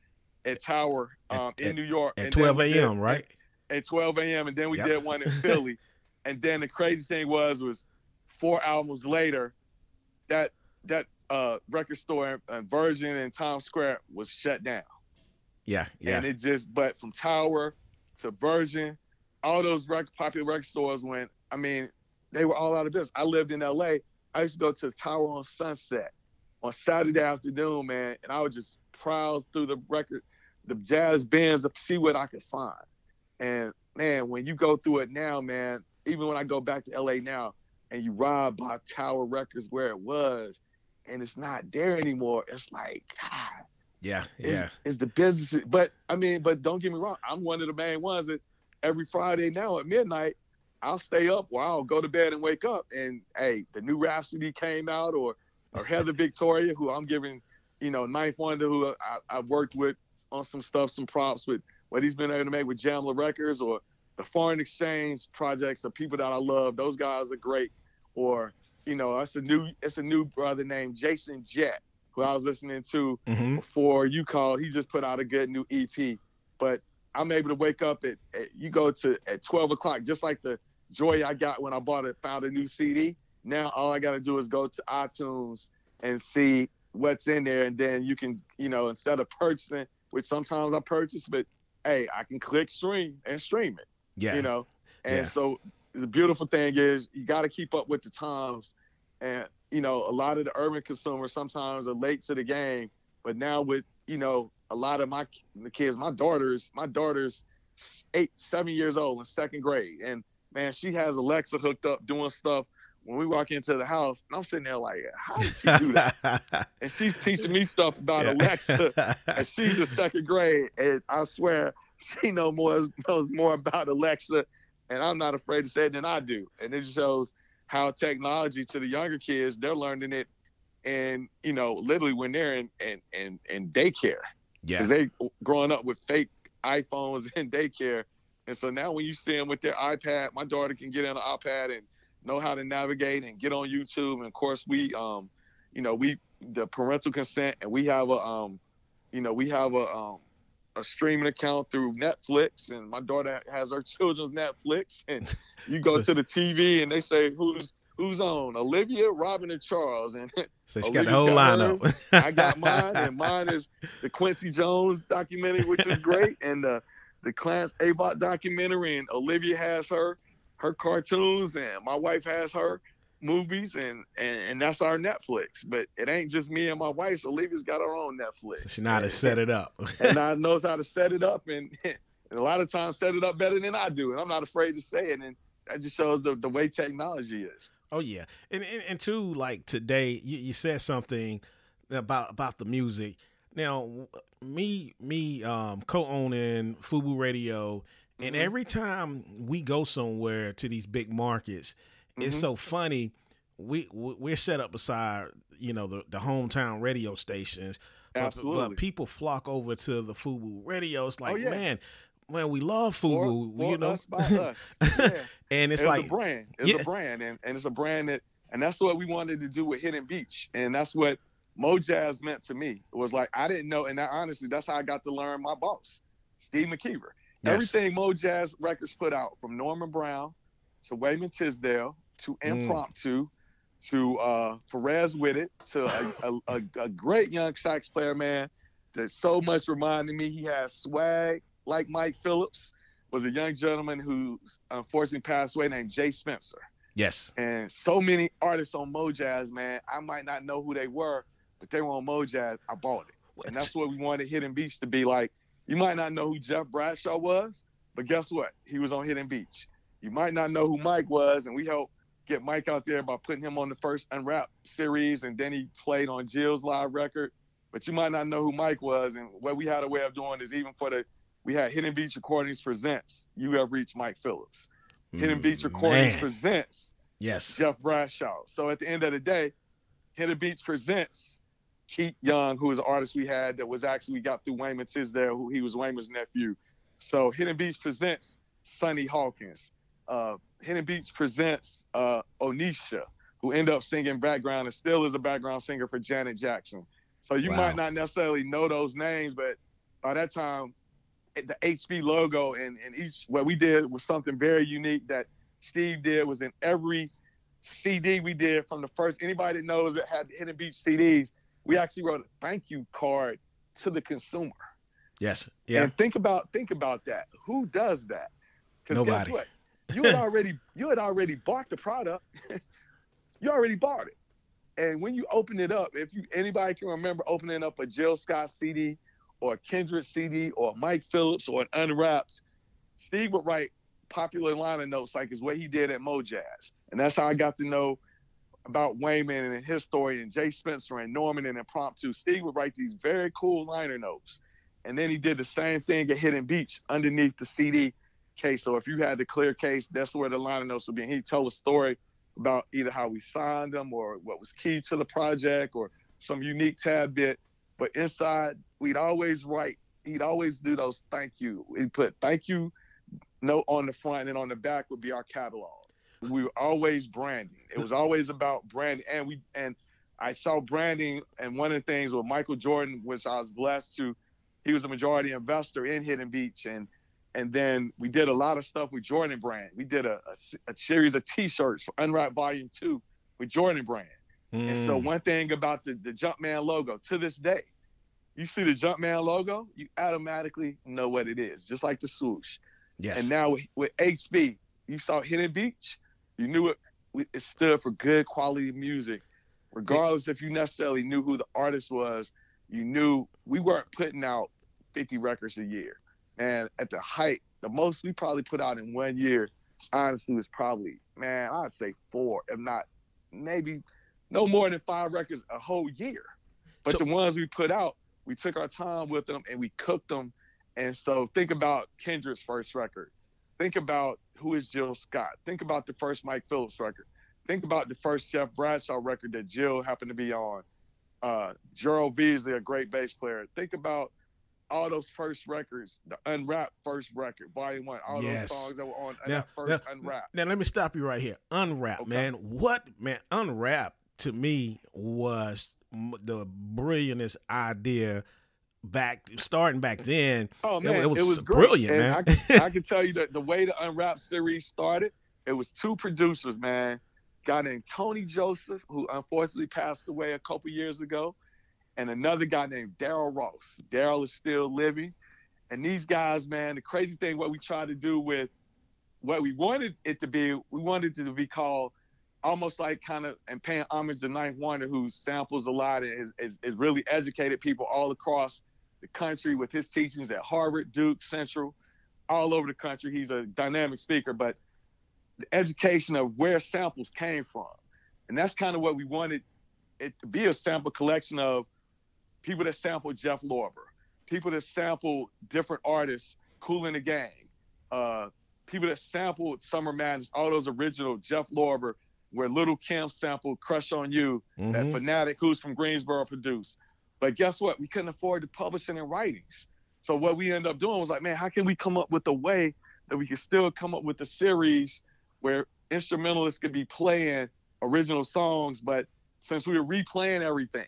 at Tower At- um, in at- New York at and 12 a.m. Right? at 12 a.m. and then we Yep. did one in Philly. and then the crazy thing was was four albums later, that that uh, record store uh, Virgin in Times Square was shut down. Yeah, yeah, And it just but from Tower to Virgin, all those record, popular record stores went. I mean, they were all out of business. I lived in L.A. I used to go to the Tower on Sunset on Saturday afternoon, man, and I would just browse through the record, the jazz bands to see what I could find. And man, when you go through it now, man, even when I go back to LA now and you ride by Tower Records where it was and it's not there anymore, it's like, God, yeah, yeah. is the business. But I mean, but don't get me wrong, I'm one of the main ones that every Friday now at midnight, I'll stay up or I'll go to bed and wake up and hey, the new Rapsody came out or or Heather Victoria, who I'm giving, you know, Ninth Wonder, who I, I've worked with on some stuff, some props with what he's been able to make with Jamla Records or the foreign exchange projects the people that I love. Those guys are great. Or, you know, it's a new it's a new brother named Jason Jett, who I was listening to hmm before you called. He just put out a good new EP. But I'm able to wake up at, at you go to at 12 o'clock, just like the joy I got when I bought it, found a new CD. Now all I got to do is go to iTunes and see what's in there, and then you can, you know, instead of purchasing, which sometimes I purchase, but hey, I can click stream and stream it Yeah, you know and Yeah. so the beautiful thing is you got to keep up with the times and you know a lot of the urban consumers sometimes are late to the game but now with you know a lot of my the kids my daughters my daughter's eight seven years old in second grade. And man she has alexa hooked up doing stuff. When we walk into the house and i'm sitting there like how did she do that? And she's teaching me stuff about alexa and she's in second grade, and I swear she know more knows more about Alexa, and I'm not afraid to say it than I do. And it shows how technology to the younger kids they're learning it, and you know literally when they're in in in, in daycare. Yeah, they growing up with fake iPhones in daycare, and so now when you see them with their iPad, my daughter can get on an iPad and know how to navigate and get on YouTube. And of course we um you know we the parental consent and we have a um you know we have a um a streaming account through Netflix and my daughter has her children's Netflix and you go to the TV and they say who's who's on Olivia, Robin, and Charles and so she Oh, got the whole got lineup. I got mine, and mine is the Quincy Jones documentary, which is great, and the the Clarence Avant documentary, and Olivia has her her cartoons, and my wife has her movies, and and, and that's our Netflix. But it ain't just me and my wife. So Olivia's got her own Netflix. so she know how to set it up. and I knows how to set it up, and, and a lot of times set it up better than I do, and I'm not afraid to say it, and that just shows the the way technology is. Oh yeah, and and, and two like today, you, you said something about about the music. Now, me me um, co-owning Fubu Radio, and Mhm. every time we go somewhere to these big markets, it's Mhm. so funny. We we- we're set up beside you know the the hometown radio stations, but, Absolutely. but people flock over to the Fubu Radio. It's like Oh, yeah. man, man, we love For- Fubu, for you know, us by us. Yeah. and it's it's like a brand. It's Yeah. a brand, and, and it's a brand that, and that's what we wanted to do with Hidden Beach, and that's what Mojazz meant to me. It was like I didn't know, and that, honestly, that's how I got to learn my boss. Steve McKeever. Yes. Everything Mo Jazz Records put out, from Norman Brown to Wayman Tisdale to Mm. Impromptu to uh, Perez with it to a, a, a, a great young sax player, man, that so much reminded me. He has swag like Mike Phillips, was a young gentleman who unfortunately passed away named Jay Spencer. Yes. And so many artists on Mojazz, man, I might not know who they were, but they were on Mojazz. I bought it. And that's what we wanted Hidden Beach to be like. You might not know who Jeff Bradshaw was, but guess what? He was on Hidden Beach. You might not know who Mike was, and we helped get Mike out there by putting him on the first Unwrapped series, and then he played on Jill's live record. But you might not know who Mike was, and what we had a way of doing is even for the we had Hidden Beach Recordings presents You Have Reached Mike Phillips. Hidden Beach Recordings Mm, Man. presents Yes. Jeff Bradshaw. So at the end of the day, Hidden Beach presents Keith Young, who was an artist we had that was actually we got through Wayman Tisdale, who he was Wayman's nephew. So Hidden Beach presents Sonny Hawkins. Uh, Hidden Beach presents uh, Onisha, who ended up singing background and still is a background singer for Janet Jackson. So you Wow. might not necessarily know those names, but by that time, the HB logo and, and each what we did was something very unique that Steve did was in every CD we did from the first. Anybody that knows that had the Hidden Beach CDs, we actually wrote a thank you card to the consumer. Yes. Yeah. And think about think about that. Who does that? Because guess what? You had already you had already bought the product. you already bought it. And when you open it up, if you anybody can remember opening up a Jill Scott CD or a Kindred CD or Mike Phillips or an Unwrapped, Steve would write popular liner notes like is what he did at Mojazz. And that's how I got to know about Wayman and his story and Jay Spencer and Norman and Impromptu. Steve would write these very cool liner notes. And then he did the same thing at Hidden Beach underneath the CD case. So if you had the clear case, that's where the liner notes would be. And he'd tell a story about either how we signed them or what was key to the project or some unique tab bit. But inside, we'd always write, he'd always do those thank you. He'd put thank you note on the front and on the back would be our catalog. We were always branding. It was always about branding. And we and I saw branding and one of the things with Michael Jordan, which I was blessed to, he was a majority investor in Hidden Beach and and then we did a lot of stuff with Jordan Brand. We did a, a, a series of T-shirts for Unwrapped Volume Two with Jordan Brand. And so Mm. one thing about the, the Jumpman logo to this day, you see the Jumpman logo, you automatically know what it is, just like the swoosh. yes. And now with, with HB, you saw Hidden Beach, you knew it, it stood for good quality music. Regardless if you necessarily knew who the artist was, you knew we weren't putting out 50 records a year. And at the height, the most we probably put out in one year, honestly, was probably, man, I'd say four, if not maybe no more than five records a whole year. But So- the ones we put out, we took our time with them and we cooked them. And so think about Kindred's first record. Think about who is Jill Scott. Think about the first Mike Phillips record. Think about the first Jeff Bradshaw record that Jill happened to be on. Uh, Gerald Veasley, a great bass player. Think about all those first records, the Unwrapped first record, Volume One, all Yes. those songs that were on Now- that first now- Unwrapped. Now let me stop you right here. Unwrap, Okay. man. What man? Unwrap to me was the brilliantest idea back starting back then. Oh It- man, it was brilliant, And man. I, can, I can tell you that the way the Unwrapped series started, it was two producers, man. Guy named Tony Joseph, who unfortunately passed away a couple years ago, and another guy named Daryl Ross. Daryl is still living. And these guys, man, the crazy thing, what we tried to do with what we wanted it to be, we wanted it to be called almost like kind of and paying homage to Ninth Wonder, who samples a lot and is, is, is really educated people all across the country with his teachings at Harvard, Duke, Central, all over the country. He's a dynamic speaker, but the education of where samples came from. And that's kind of what we wanted it to be a sample collection of people that sampled Jeff Lorber, people that sampled different artists, Kool and the Gang, uh, people that sampled Summer Madness, all those original Jeff Lorber, where Lil' Kim sampled Crush on You, that Mhm. fanatic who's from Greensboro produced. But guess what? We couldn't afford to publish it in writings. So what we ended up doing was like, man, how can we come up with a way that we can still come up with a series where instrumentalists could be playing original songs, but since we were replaying everything,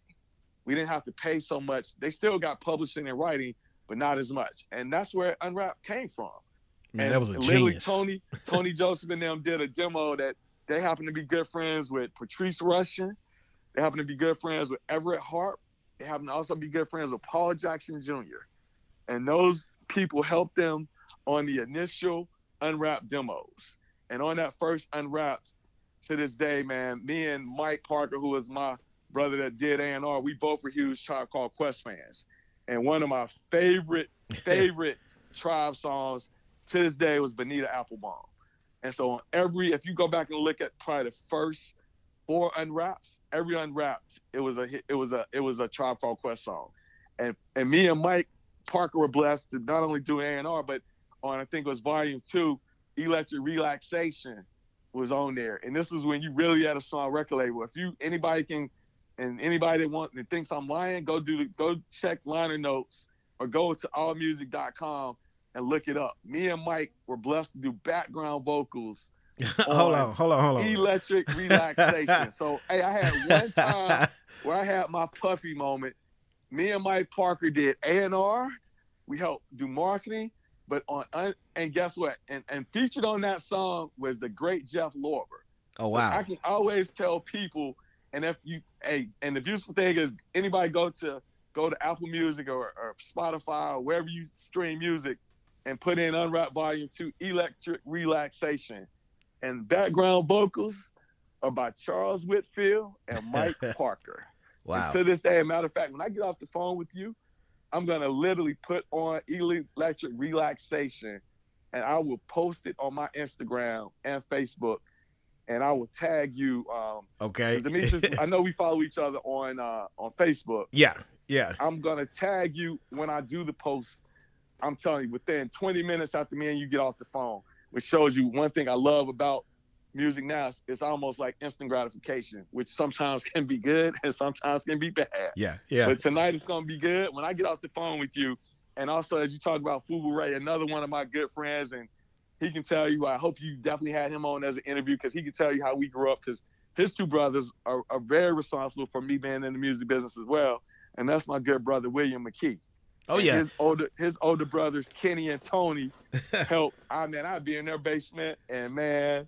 we didn't have to pay so much. They still got publishing and writing, but not as much. And that's where Unwrap came from. Man, and that was a literally genius. Tony Tony Joseph and them did a demo that they happen to be good friends with Patrice Rushen. They happen to be good friends with Everett Harp. They happen to also be good friends with Paul Jackson Jr. And those people helped them on the initial Unwrapped demos. And on that first Unwrapped, to this day, man, me and Mike Parker, who was my brother that did A&R, we both were huge Tribe Called Quest fans. And one of my favorite, favorite Tribe songs to this day was Bonita Applebaum. And so on every, if you go back and look at probably the first four unwraps, every unwrapped, it was a it was a it was a Tribe Called Quest song. And and me and Mike Parker were blessed to not only do A&R, but on I think it was volume two, Electric Relaxation was on there. And this was when you really had a song record label. If you anybody can and anybody that wants that thinks I'm lying, go do the, go check liner notes or go to allmusic.com and look it up. Me and Mike were blessed to do background vocals, hold on hold on, hold on. electric relaxation. so hey, I had one time where I had my puffy moment. Me and Mike Parker did A and R. We helped do marketing, but on and guess what? And and featured on that song was the great Jeff Lorber. oh So I can always tell people, and if you, hey, and the beautiful thing is, anybody go to go to Apple Music or, or Spotify or wherever you stream music, and put in Unwrap Volume Two, Electric Relaxation, and background vocals are by Charles Whitfield and Mike Parker. Wow. And to this day, a matter of fact, when I get off the phone with you, I'm gonna literally put on electric relaxation, and I will post it on my Instagram and Facebook, and I will tag you. Um, Okay. Demetrius, I know we follow each other on uh, on Facebook. yeah, yeah. I'm gonna tag you when I do the post. I'm telling you, within 20 minutes after me and you get off the phone, which shows you one thing I love about music now is it's almost like instant gratification, which sometimes can be good and sometimes can be bad. Yeah, yeah. But tonight it's gonna be good. When I get off the phone with you, and also as you talk about Fubu Ray, another one of my good friends, and he can tell you. I hope you definitely had him on as an interview because he can tell you how we grew up. Because his two brothers are, are very responsible for me being in the music business as well, and that's my good brother William McKee. oh And yeah. His older his older brothers Kenny and Tony help. I mean, I'd be in their basement, and man,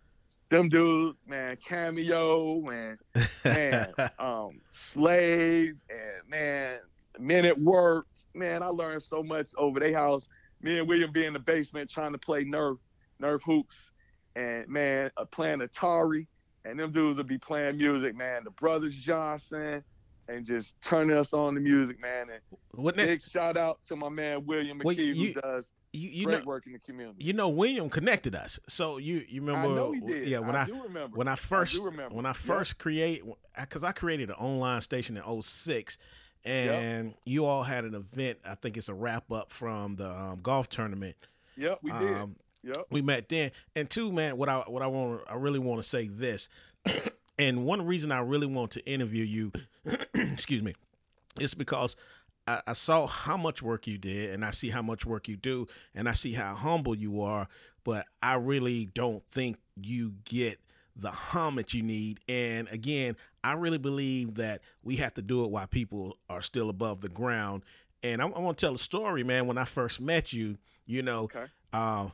them dudes, man, cameo and man, um, slave and man, men at work. Man, I learned so much over their house. Me and William be in the basement trying to play Nerf, Nerf hoops, and man, uh, playing Atari, and them dudes would be playing music, man. The brothers Johnson, and just turning us on the music, man. And Wouldn't it, big shout out to my man William McKee Well, you- who does you, you great know, work in the community. you know, William connected us. So you, you remember? I know he did. Yeah, when I, remember. when I first remember. when I Yep. first create because I created an online station in 06 and you all had an event. I think it's a wrap up from the um, golf tournament. Yep, we did. Yep. we met then. And two, man, what I what I want I really want to say this. and one reason I really want to interview you, excuse me, is because I, I saw how much work you did, and I see how much work you do, and I see how humble you are. But I really don't think you get the homage you need. And again, I really believe that we have to do it while people are still above the ground. And I, I want to tell a story, man. When I first met you, you know, Okay. uh,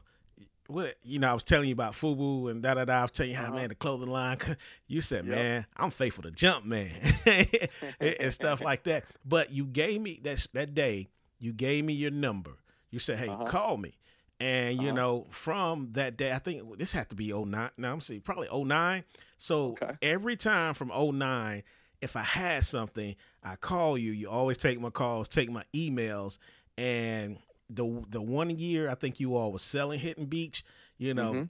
what you know, I was telling you about Fubu and da da da. I was telling you how Uh-huh. man the clothing line. You said, Yep. man, I'm faithful to jump, man, and, stuff like that. But you gave me that that day. You gave me your number. You said, hey, Uh-huh. call me. And you Uh-huh. know, from that day, I think this had to be 09. Now I'm saying probably 09. So Okay. every time from 09, if I had something, I call you. You always take my calls, take my emails, and the the one year I think you all was selling Hidden Beach. You know, Mhm.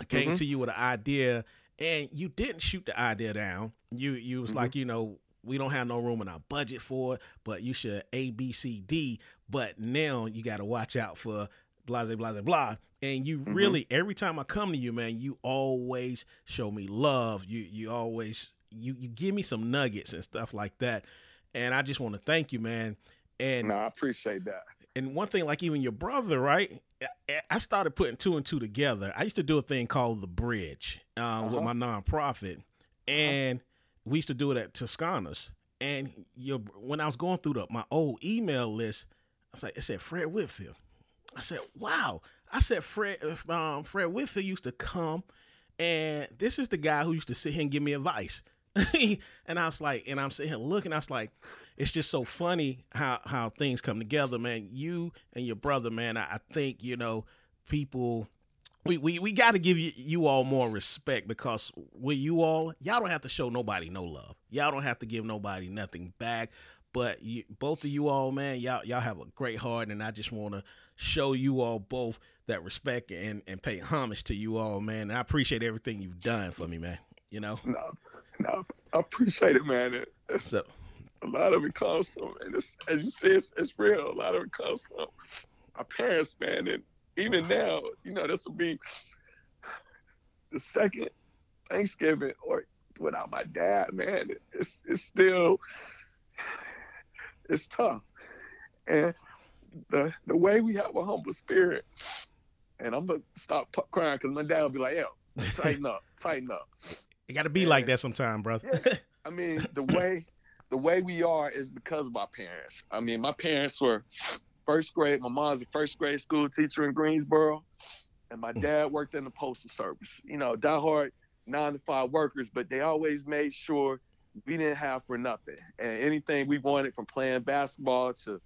I came Mhm. to you with an idea, and you didn't shoot the idea down. You you was Mhm. like, you know, we don't have no room in our budget for it, but you should A B C D. But now you got to watch out for blah blah blah blah. And you Mhm. really every time I come to you, man, you always show me love. You you always you you give me some nuggets and stuff like that. And I just want to thank you, man. And No, I appreciate that. And one thing, like even your brother, right? I- started putting two and two together. I used to do a thing called the Bridge um, with Uh-huh. my nonprofit, and we used to do it at Toscana's. And your when I was going through the, my old email list, I was like, it said Fred Whitfield. I said, wow. I said Fred um, Fred Whitfield used to come, and this is the guy who used to sit here and give me advice. and I was like, and I'm sitting here looking. I was like, it's just so funny how how things come together, man. You and your brother, man. I, I think you know people. We, we, we got to give you, you all more respect because with you all, y'all don't have to show nobody no love. Y'all don't have to give nobody nothing back. But you, both of you all, man, y'all y'all have a great heart, and I just want to show you all both that respect and and pay homage to you all, man. And I appreciate everything you've done for me, man. You know. No, no, I appreciate it, man. So, a lot of it comes from, and it's, as you say, it's, it's real. A lot of it comes from our parents, man, and even now, you know, this will be the second Thanksgiving or without my dad, man. It's it's still it's tough. And the the way we have a humble spirit, and I'm gonna stop crying because my dad will be like, "Yo, tighten up, tighten up." It got to be and, like that sometime, brother. yeah, I mean, the way the way we are is because of our parents. I mean, my parents were first grade. My mom's a first grade school teacher in Greensboro, and my mm. dad worked in the postal service. You know, diehard nine to five workers, but they always made sure we didn't have for nothing. And anything we wanted from playing basketball to,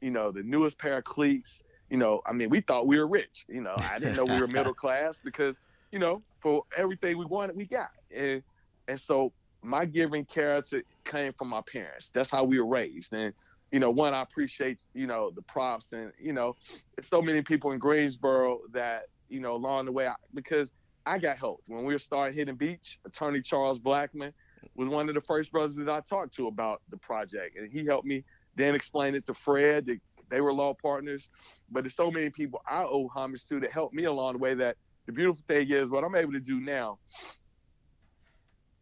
you know, the newest pair of cleats, you know, I mean, we thought we were rich. You know, I didn't know we were middle class because, you know, for everything we wanted, we got. And and so my giving character came from my parents. That's how we were raised. And, you know, one, I appreciate, you know, the props and, you know, so many people in Greensboro that, you know, along the way, I, because I got help. When we were starting Hidden Beach, attorney Charles Blackman, was one of the first brothers that I talked to about the project, and he helped me then explain it to Fred. They, they were law partners, but there's so many people I owe homage to that helped me along the way. That the beautiful thing is what I'm able to do now.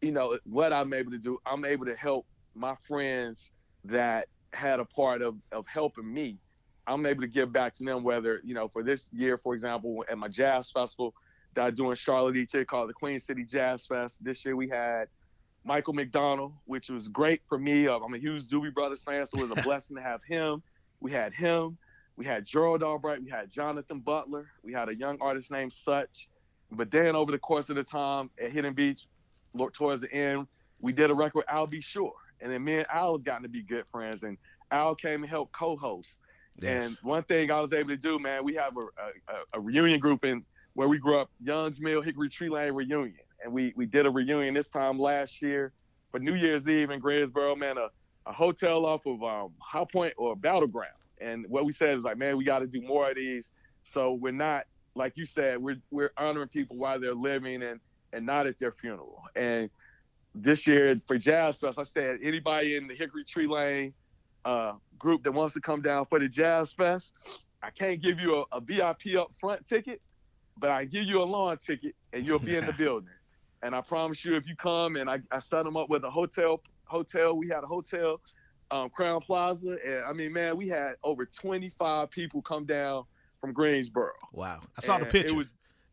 You know what I'm able to do. I'm able to help my friends that had a part of of helping me. I'm able to give back to them. Whether you know for this year, for example, at my jazz festival that I do in Charlotte each year called the Queen City Jazz Fest. This year we had Michael McDonald, which was great for me. Uh, I'm a huge Doobie Brothers fan, so it was a blessing to have him. We had him. We had Gerald Albright. We had Jonathan Butler. We had a young artist named Such. But then over the course of the time at Hidden Beach, towards the end, we did a record with Al B. Sure. And then me and Al have gotten to be good friends. And Al came and helped co-host. Yes. And one thing I was able to do, man, we have a, a, a reunion group in where we grew up, Youngs Mill Hickory Tree Lane Reunion and we we did a reunion this time last year for New Year's Eve in Greensboro, man, a, a hotel off of um, High Point or Battleground. And what we said is like, man, we got to do more of these. So we're not like you said, we're we're honoring people while they're living and and not at their funeral. And this year for Jazz Fest, I said anybody in the Hickory Tree Lane uh, group that wants to come down for the Jazz Fest, I can't give you a, a VIP up front ticket, but I give you a lawn ticket and you'll be in the building. And I promise you, if you come and I, I set them up with a hotel, hotel, we had a hotel, um, Crowne Plaza. And I mean, man, we had over 25 people come down from Greensboro. Wow. I saw and the picture. It was,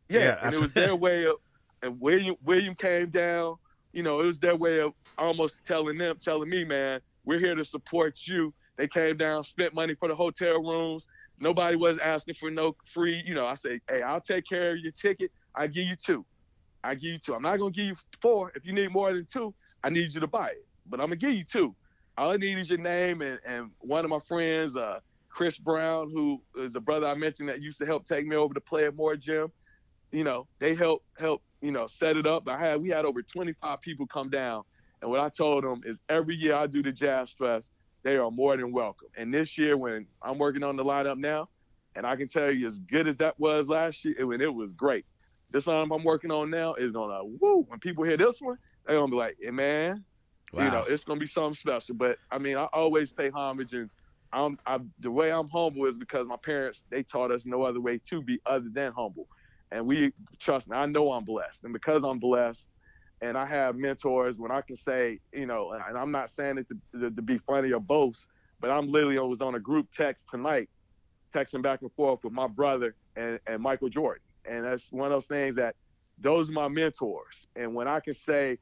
yeah, yeah and it was their way of, and William, William came down, you know, it was their way of almost telling them, telling me, man, we're here to support you. They came down, spent money for the hotel rooms. Nobody was asking for no free, you know, I say, hey, I'll take care of your ticket. I give you two. I give you two. I'm not gonna give you four. If you need more than two, I need you to buy it. But I'm gonna give you two. All I need is your name and, and one of my friends, uh, Chris Brown, who is the brother I mentioned that used to help take me over to play at Moore Gym. You know, they help help you know set it up. I had we had over 25 people come down, and what I told them is every year I do the Jazz Fest, they are more than welcome. And this year, when I'm working on the lineup now, and I can tell you as good as that was last year, it, it was great this album I'm working on now is gonna woo. When people hear this one, they're gonna be like, hey, man, wow. you know, it's gonna be something special. But I mean, I always pay homage and I'm I, the way I'm humble is because my parents they taught us no other way to be other than humble. And we trust me, I know I'm blessed. And because I'm blessed and I have mentors when I can say, you know, and I'm not saying it to, to, to be funny or boast, but I'm literally was on a group text tonight, texting back and forth with my brother and, and Michael Jordan and that's one of those things that those are my mentors. And when I can say,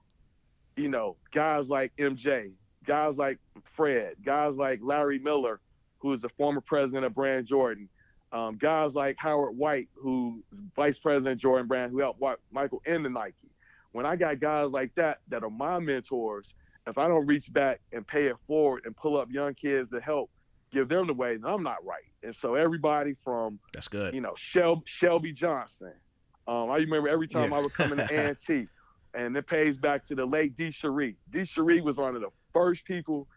you know, guys like MJ, guys like Fred, guys like Larry Miller, who is the former president of Brand Jordan. Um, guys like Howard White, who's vice president Jordan Brand, who helped Michael in the Nike. When I got guys like that that are my mentors, if I don't reach back and pay it forward and pull up young kids to help give them the way, then I'm not right. And so everybody from that's good, you know, Shel- Shelby Johnson. Um, I remember every time yeah. I would come in the A&T, and it pays back to the late D. Cherie. D. Cherie was one of the first people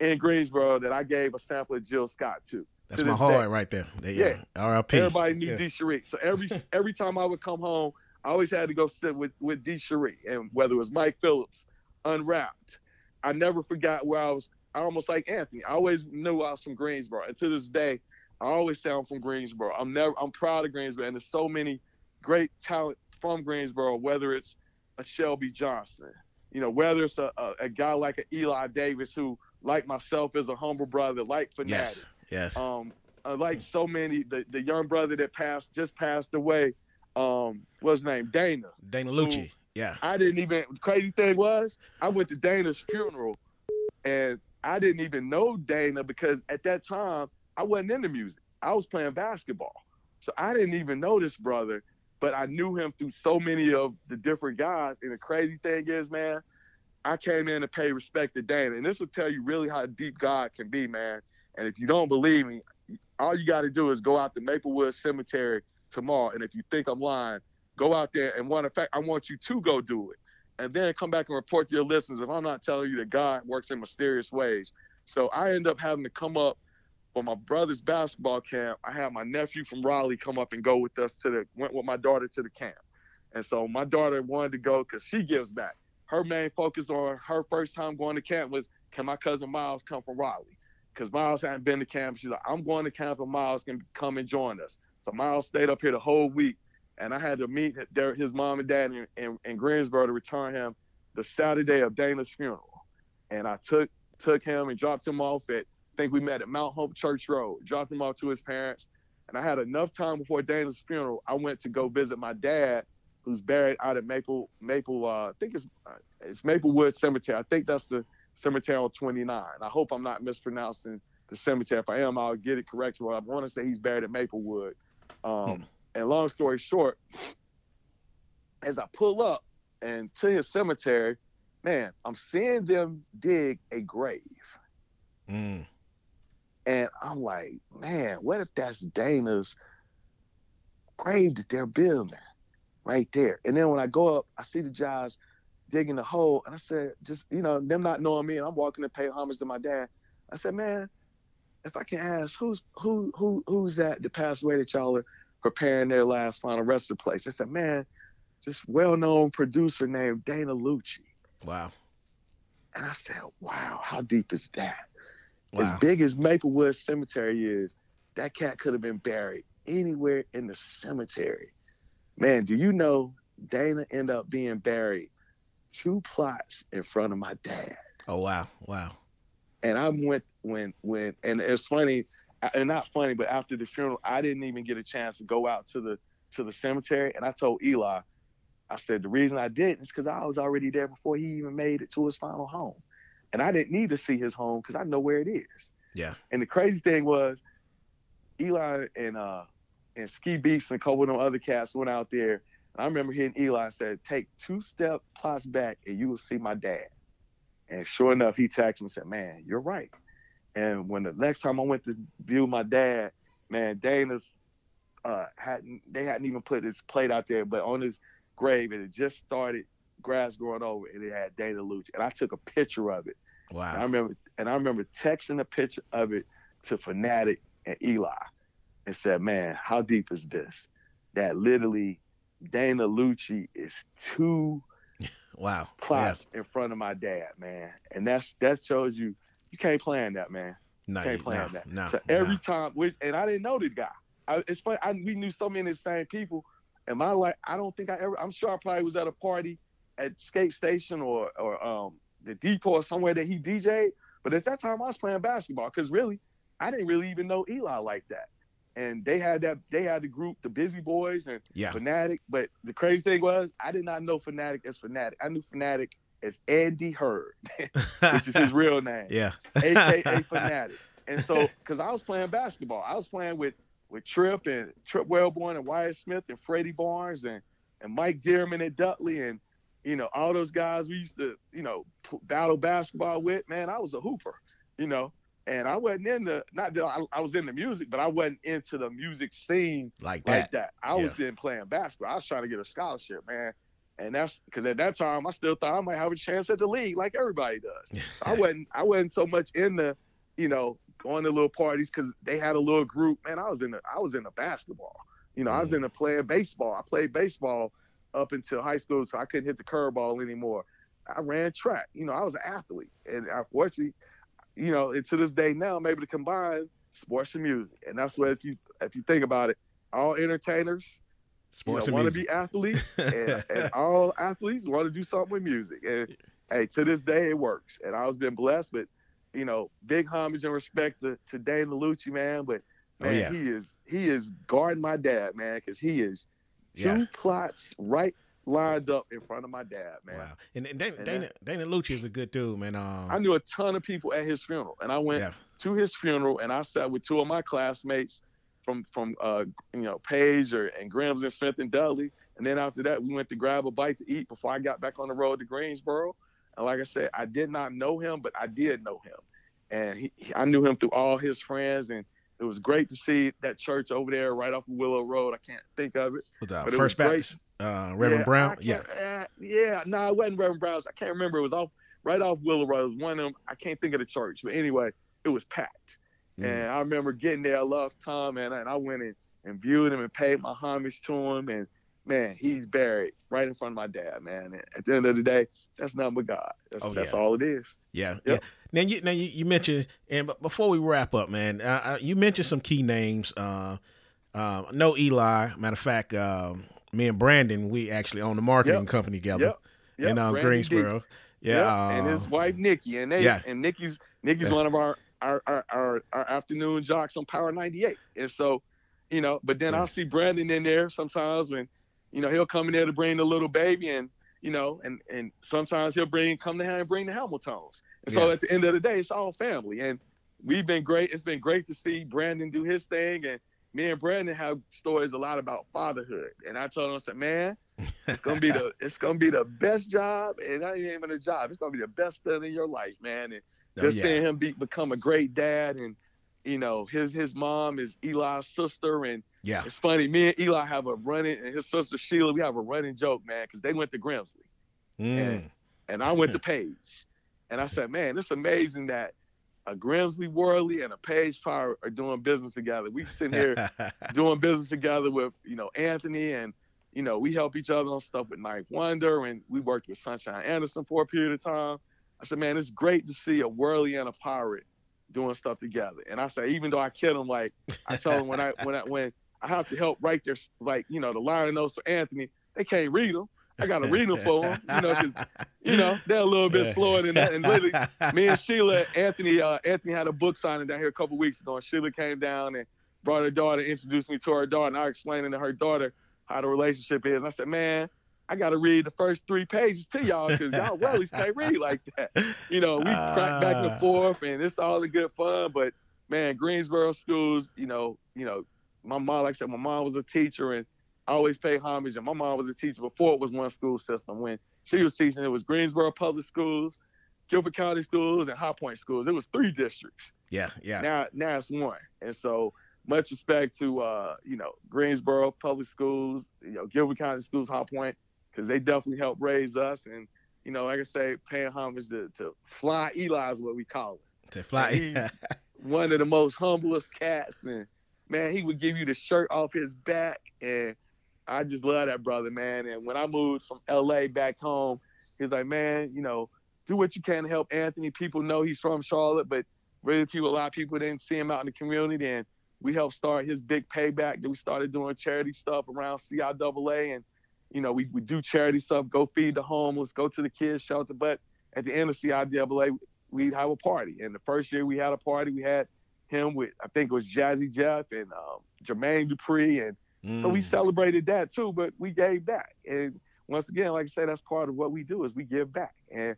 in Greensboro that I gave a sample of Jill Scott to. That's my heart right there. Yeah. yeah. R.I.P. Everybody knew yeah. D. Cherie. So every every time I would come home, I always had to go sit with with D. Cherie, and whether it was Mike Phillips, Unwrapped, I never forgot where I was. I almost like Anthony. I always knew I was from Greensboro, and to this day, I always say I'm from Greensboro. I'm never. I'm proud of Greensboro, and there's so many great talent from Greensboro. Whether it's a Shelby Johnson, you know, whether it's a, a, a guy like an Eli Davis who, like myself, is a humble brother, like Fanatic. Yes. Yes. Um, like so many, the, the young brother that passed just passed away. Um, what's his name? Dana. Dana Lucci. Yeah. I didn't even. Crazy thing was, I went to Dana's funeral, and I didn't even know Dana because at that time I wasn't into music. I was playing basketball, so I didn't even know this brother. But I knew him through so many of the different guys. And the crazy thing is, man, I came in to pay respect to Dana, and this will tell you really how deep God can be, man. And if you don't believe me, all you got to do is go out to Maplewood Cemetery tomorrow. And if you think I'm lying, go out there and one fact, I want you to go do it. And then come back and report to your listeners if I'm not telling you that God works in mysterious ways. So I end up having to come up for my brother's basketball camp. I had my nephew from Raleigh come up and go with us to the went with my daughter to the camp. And so my daughter wanted to go because she gives back. Her main focus on her first time going to camp was can my cousin Miles come from Raleigh? Because Miles hadn't been to camp. She's like, I'm going to camp and Miles can come and join us. So Miles stayed up here the whole week and I had to meet his mom and dad in, in, in, Greensboro to return him the Saturday of Dana's funeral. And I took took him and dropped him off at I think we met at Mount Hope Church Road, dropped him off to his parents. And I had enough time before Dana's funeral. I went to go visit my dad, who's buried out at Maple Maple. Uh, I think it's uh, it's Maplewood Cemetery. I think that's the cemetery on 29. I hope I'm not mispronouncing the cemetery. If I am, I'll get it correct. Well, I want to say he's buried at Maplewood. Um, hmm. And long story short, as I pull up and to his cemetery, man, I'm seeing them dig a grave. Mm. And I'm like, man, what if that's Dana's grave that they're building right there? And then when I go up, I see the guys digging the hole, and I said, just you know, them not knowing me, and I'm walking to pay homage to my dad. I said, man, if I can ask, who's who who who's that that passed away that y'all are preparing their last final rest of place. I said, man, this well-known producer named Dana Lucci. Wow. And I said, wow, how deep is that? Wow. As big as Maplewood Cemetery is, that cat could have been buried anywhere in the cemetery. Man, do you know Dana ended up being buried two plots in front of my dad. Oh wow, wow. And I went when when and it's funny and not funny, but after the funeral, I didn't even get a chance to go out to the to the cemetery. And I told Eli, I said the reason I didn't is because I was already there before he even made it to his final home, and I didn't need to see his home because I know where it is. Yeah. And the crazy thing was, Eli and uh and Ski Beatz and a couple of them other cats went out there. I remember hearing Eli said, "Take two step plots back, and you will see my dad." And sure enough, he texted me and said, "Man, you're right." And when the next time I went to view my dad, man, Dana's uh, hadn't they hadn't even put his plate out there, but on his grave and it just started grass growing over and it had Dana Lucci. And I took a picture of it. Wow. And I remember and I remember texting a picture of it to Fanatic and Eli and said, Man, how deep is this? That literally Dana Lucci is two wow plots yeah. in front of my dad, man. And that's that shows you you can't plan that, man. No, you can't plan no, that. No, so every no. time, which, and I didn't know this guy. I, it's funny. I, we knew so many of the same people. And my like, I don't think I ever. I'm sure I probably was at a party at Skate Station or or um the depot or somewhere that he DJ'd. But at that time, I was playing basketball because really, I didn't really even know Eli like that. And they had that. They had the group, the Busy Boys and yeah. Fanatic. But the crazy thing was, I did not know Fanatic as Fanatic. I knew Fanatic as Andy heard which is his real name. Yeah. AKA Fanatic. And so, because I was playing basketball, I was playing with with Trip and Tripp Welborne and Wyatt Smith and Freddie Barnes and and Mike Dearman and Dudley and you know all those guys we used to you know battle basketball with. Man, I was a hooper, you know. And I wasn't in the not that I, I was in the music, but I wasn't into the music scene like that. Like that. I Yeah. was in playing basketball. I was trying to get a scholarship, man. And that's because at that time I still thought I might have a chance at the league, like everybody does. I wasn't I wasn't so much in the, you know, going to little parties because they had a little group. Man, I was in the I was in the basketball. You know, I was Mhm. in the playing baseball. I played baseball up until high school, so I couldn't hit the curveball anymore. I ran track. You know, I was an athlete, and unfortunately, you know, and to this day now, I'm able to combine sports and music, and that's what if you if you think about it, all entertainers Sports you know, and want to music. be athletes, and, and all athletes want to do something with music. And hey, to this day, it works. And I was been blessed, but you know, big homage and respect to, to Dane Lucci, man. But Oh, man, yeah. he is he is guarding my dad, man, because he is two Yeah. plots right lined up in front of my dad, man. Wow. And, and Dana, And Dana, Dana Lucci is a good dude, man. Um, I knew a ton of people at his funeral, and I went yeah. to his funeral, and I sat with two of my classmates from from uh, you know Page or and Grims and Smith and Dudley, and then after that we went to grab a bite to eat before I got back on the road to Greensboro. And like I said, I did not know him, but I did know him, and he, he- I knew him through all his friends, and it was great to see that church over there right off of Willow Road. I can't think of it. But it First. Baptist, uh, Reverend Yeah, Brown. Yeah. uh, yeah. No, it wasn't Reverend Brown's. I can't remember. It was off right off Willow Road. It was one of them. I can't think of the church, but anyway, it was packed. Mm. And I remember getting there. I loved Tom, and, and I went in and viewed him and paid my homage to him. And man, he's buried right in front of my dad, man. And at the end of the day, that's nothing but God. That's, Oh, that's yeah. all it is. Yeah, Yep. yeah. Now you now you, you mentioned and before we wrap up, man, uh, you mentioned some key names. Uh, uh, no Eli. Matter of fact, um, me and Brandon, we actually own the marketing Yep. company together Yep. Yep. in um, Greensboro. Yeah, uh, and his wife Nikki, and they yeah. and Nikki's Nikki's Yeah. one of our our, our our our afternoon jocks on Power 98, and so you know. But then Yeah. I'll see Brandon in there sometimes when you know he'll come in there to bring the little baby, and you know, and and sometimes he'll bring come to him and bring the Hamiltons, and so at the end of the day, it's all family, and we've been great. It's been great to see Brandon do his thing, and me and Brandon have stories a lot about fatherhood, and I told him, I said, man. It's gonna be the it's gonna be the best job, and not even a job. It's gonna be the best thing in your life, man. And oh, just yeah. seeing him be, become a great dad, and you know his his mom is Eli's sister, and yeah, it's funny. Me and Eli have a running, and his sister Sheila, we have a running joke, man, because they went to Grimsley, Mm. and I went to Page, and I said, man, it's amazing that a Grimsley Whirlie and a Page Power are doing business together. We sitting here doing business together with you know Anthony and you know we help each other on stuff with Ninth Wonder and we worked with Sunshine Anderson for a period of time. I said, man, it's great to see a Whirlie and a Pirate doing stuff together. And I said, even though I kid him, like I told him when I when I when I have to help write their like you know the liner notes for Anthony, they can't read them. I got to read them for them, you know, 'cause, you know they're a little bit slower than that. And literally, me and Sheila, Anthony, uh, Anthony had a book signing down here a couple weeks ago, and Sheila came down and brought her daughter, introduced me to her daughter, and I explained to her daughter how the relationship is. And I said, man, I got to read the first three pages to y'all because y'all Whirlies can't read like that. You know, we crack back Ah. and forth, and it's all the good fun. But man, Greensboro schools, you know, you know, my mom, like I said, my mom was a teacher, and I always pay homage. And my mom was a teacher before it was one school system. When she was teaching, it was Greensboro Public Schools, Guilford County Schools, and High Point Schools. It was three districts. yeah, yeah, Now, now it's one. And so, much respect to uh, you know Greensboro Public Schools, you know Guilford County Schools, High Point, because they definitely helped raise us. And you know, like I say, paying homage to, to Fly Eli is what we call it. to fly. One of the most humblest cats, and man, he would give you the shirt off his back, and I just love that brother, man. And when I moved from LA back home, he's like, man, you know, do what you can to help Anthony. People know he's from Charlotte, but really people, a lot of people didn't see him out in the community. And we helped start his big payback that we started doing charity stuff around CIAA. And, you know, we, we do charity stuff, go feed the homeless, go to the kids shelter. But at the end of CIAA, we'd have a party. And the first year we had a party, we had him with, I think it was Jazzy Jeff and um, Jermaine Dupri. And so we Mm. celebrated that too, but we gave back. And once again, like I said, that's part of what we do is we give back. And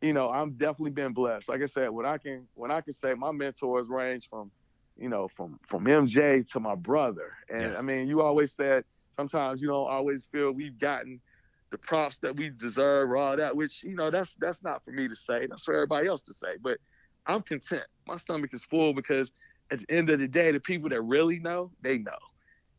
you know, I'm definitely been blessed. Like I said, when I can when I can say my mentors range from, you know, from from MJ to my brother. And I mean, you always said sometimes you don't always feel we've gotten the props that we deserve or all that, which, you know, that's that's not for me to say. That's for everybody else to say. But I'm content. My stomach is full because at the end of the day, the people that really know, they know.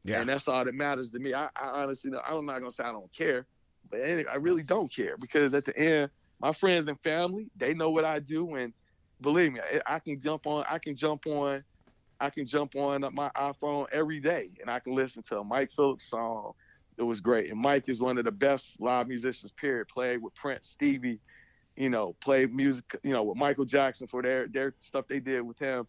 Yeah. And that's all that matters to me. I, I honestly, I'm not gonna say I don't care, but I really don't care because at the end, my friends and family, they know what I do, and believe me, I can jump on, I can jump on, I can jump on my iPhone every day, and I can listen to a Mike Phillips song. It was great, and Mike is one of the best live musicians. Period. Played with Prince, Stevie, you know, played music, you know, with Michael Jackson for their their stuff they did with him,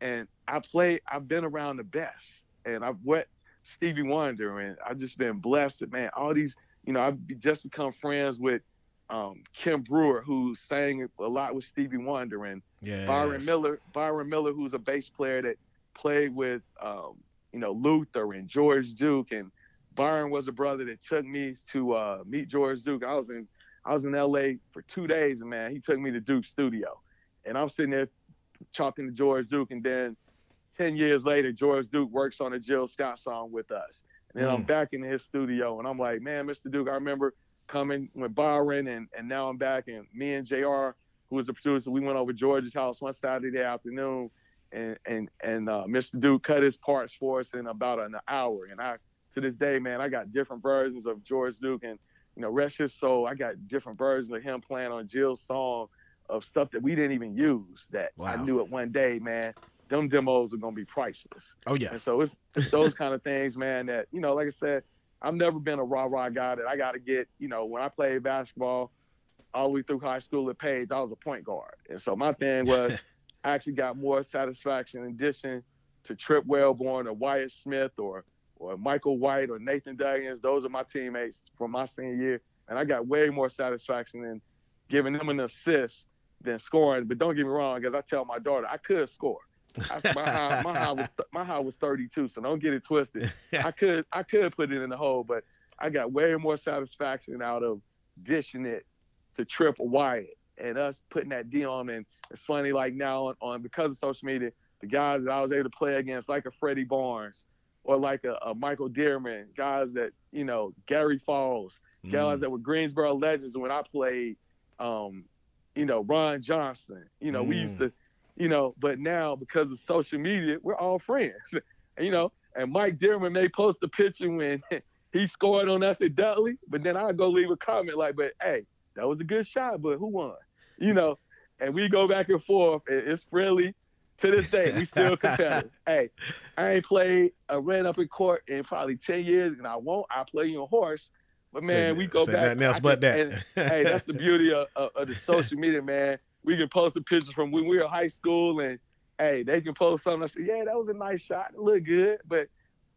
and I play. I've been around the best, and I've wet Stevie Wonder, and I've just been blessed. Man, all these, you know, I've just become friends with um, Kim Brewer, who sang a lot with Stevie Wonder, and yes. Byron Miller. Byron Miller, who's a bass player that played with, um, you know, Luther and George Duke, and Byron was a brother that took me to uh, meet George Duke. I was in I was in L.A. for two days, and man, he took me to Duke's studio, and I'm sitting there talking to George Duke, and then ten years later, George Duke works on a Jill Scott song with us, and then mm. I'm back in his studio, and I'm like, man, Mr. Duke, I remember coming with Byron, and and now I'm back, and me and Jr., who was the producer, we went over George's house one Saturday afternoon, and and and uh, Mr. Duke cut his parts for us in about an hour, and I to this day, man, I got different versions of George Duke, and you know, rest his soul, I got different versions of him playing on Jill's song of stuff that we didn't even use that wow. I knew it one day, man. Them demos are gonna be priceless. Oh yeah. And so it's, those kind of things, man. That you know, like I said, I've never been a rah rah guy that I got to get. You know, when I played basketball all the way through high school at Page, I was a point guard, and so my thing was I actually got more satisfaction in addition to Tripp Welborne or Wyatt Smith or or Michael White or Nathan Duggins. Those are my teammates from my senior year, and I got way more satisfaction in giving them an assist than scoring. But don't get me wrong, because I tell my daughter I could score. I, my, high, my high was my high was 32, so don't get it twisted. I could I could put it in the hole, but I got way more satisfaction out of dishing it to Tripp Wyatt and us putting that D on. And it's funny, like now on, on because of social media, the guys that I was able to play against, like a Freddie Barnes or like a, a Michael Dearman, guys that you know Gary Falls, mm. guys that were Greensboro legends when I played. Um, you know, Ron Johnson. You know, mm. we used to you know, but now because of social media, we're all friends. you know, and Mike Dearman may post a picture when he scored on us at Dudley, but then I'll go leave a comment like, but hey, that was a good shot, but who won? You know, and we go back and forth. And it's friendly. To this day, we still competitive. hey, I ain't played a ran up in court in probably 10 years, and I won't. I play you a horse. But man, say, we go back. Nothing else but that. And, hey, that's the beauty of, of, of the social media, man we can post the pictures from when we were high school and hey, they can post something. I say, yeah, that was a nice shot. It looked good. But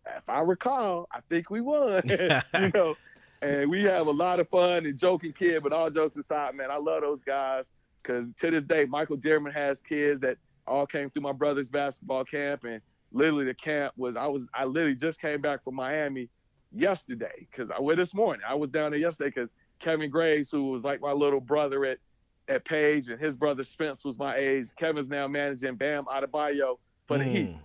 if I recall, I think we won. you know, and we have a lot of fun and joking kid, but all jokes aside, man, I love those guys because to this day, Michael Dearman has kids that all came through my brother's basketball camp. And literally the camp was, I was, I literally just came back from Miami yesterday because I went this morning. I was down there yesterday because Kevin Graves, who was like my little brother at at Page, and his brother Spence was my age. Kevin's now managing Bam Adebayo for the mm. Heat.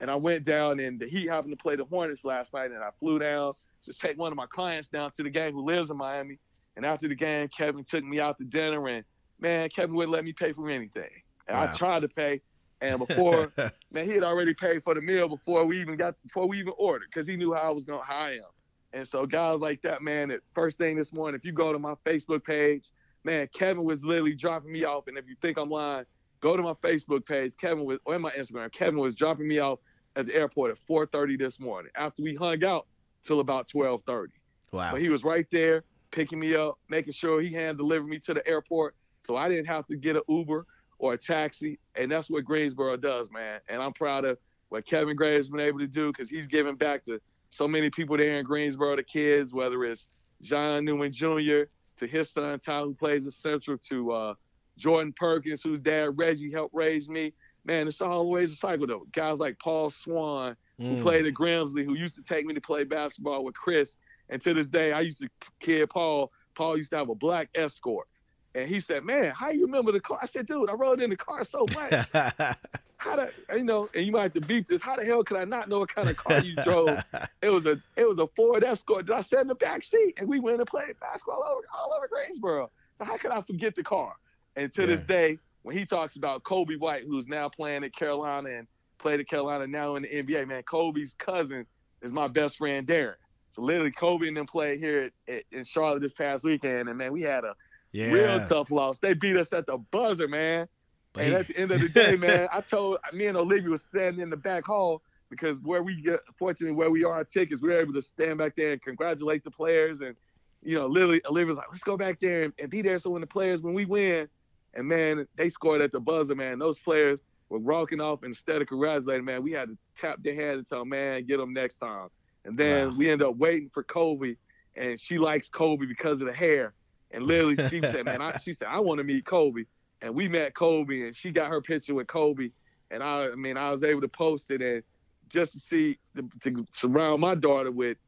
And I went down, and the Heat happened to play the Hornets last night, and I flew down to take one of my clients down to the game who lives in Miami. And after the game, Kevin took me out to dinner, and man, Kevin wouldn't let me pay for anything. And wow. I tried to pay, and before, man, he had already paid for the meal before we even got before we even ordered, because he knew how I was gonna hire him. And so guys like that, man, first thing this morning, if you go to my Facebook page, man, Kevin was literally dropping me off. And if you think I'm lying, go to my Facebook page. Kevin was, or my Instagram. Kevin was dropping me off at the airport at 4:30 this morning. After we hung out till about 12:30. Wow. But he was right there picking me up, making sure he hand delivered me to the airport, so I didn't have to get an Uber or a taxi. And that's what Greensboro does, man. And I'm proud of what Kevin Gray has been able to do because he's giving back to so many people there in Greensboro, the kids, whether it's John Newman Jr., to his son Tyler, who plays at Central, to uh, Jordan Perkins, whose dad Reggie helped raise me. Man, it's always a cycle though. Guys like Paul Swan, who mm. played at Grimsley, who used to take me to play basketball with Chris. And to this day, I used to kid Paul. Paul used to have a black escort. And he said, "Man, how you remember the car?" I said, "Dude, I rode in the car so much. how the you know?" And you might have to beep this. How the hell could I not know what kind of car you drove? it was a it was a Ford Escort that I sat in the back seat, and we went and played basketball all over, all over Greensboro. So how could I forget the car? And to yeah. this day, when he talks about Coby White, who's now playing at Carolina and played at Carolina now in the NBA, man, Coby's cousin is my best friend Darren. So literally, Coby and them played here at, at, in Charlotte this past weekend, and man, we had a yeah. real tough loss. They beat us at the buzzer, man. But and at the end of the day, man, I told me and Olivia was standing in the back hall because where we get, fortunately, where we are on tickets, we were able to stand back there and congratulate the players. And, you know, literally, Olivia was like, let's go back there and, and be there. So when the players, when we win, and man, they scored at the buzzer, man. Those players were rocking off instead of congratulating, man. We had to tap their hand and tell man, get them next time. And then wow. we end up waiting for Coby and she likes Coby because of the hair. And literally, she said, man, I, she said, I want to meet Coby. And we met Coby, and she got her picture with Coby, And I, I mean, I was able to post it, and just to see, to, to surround my daughter with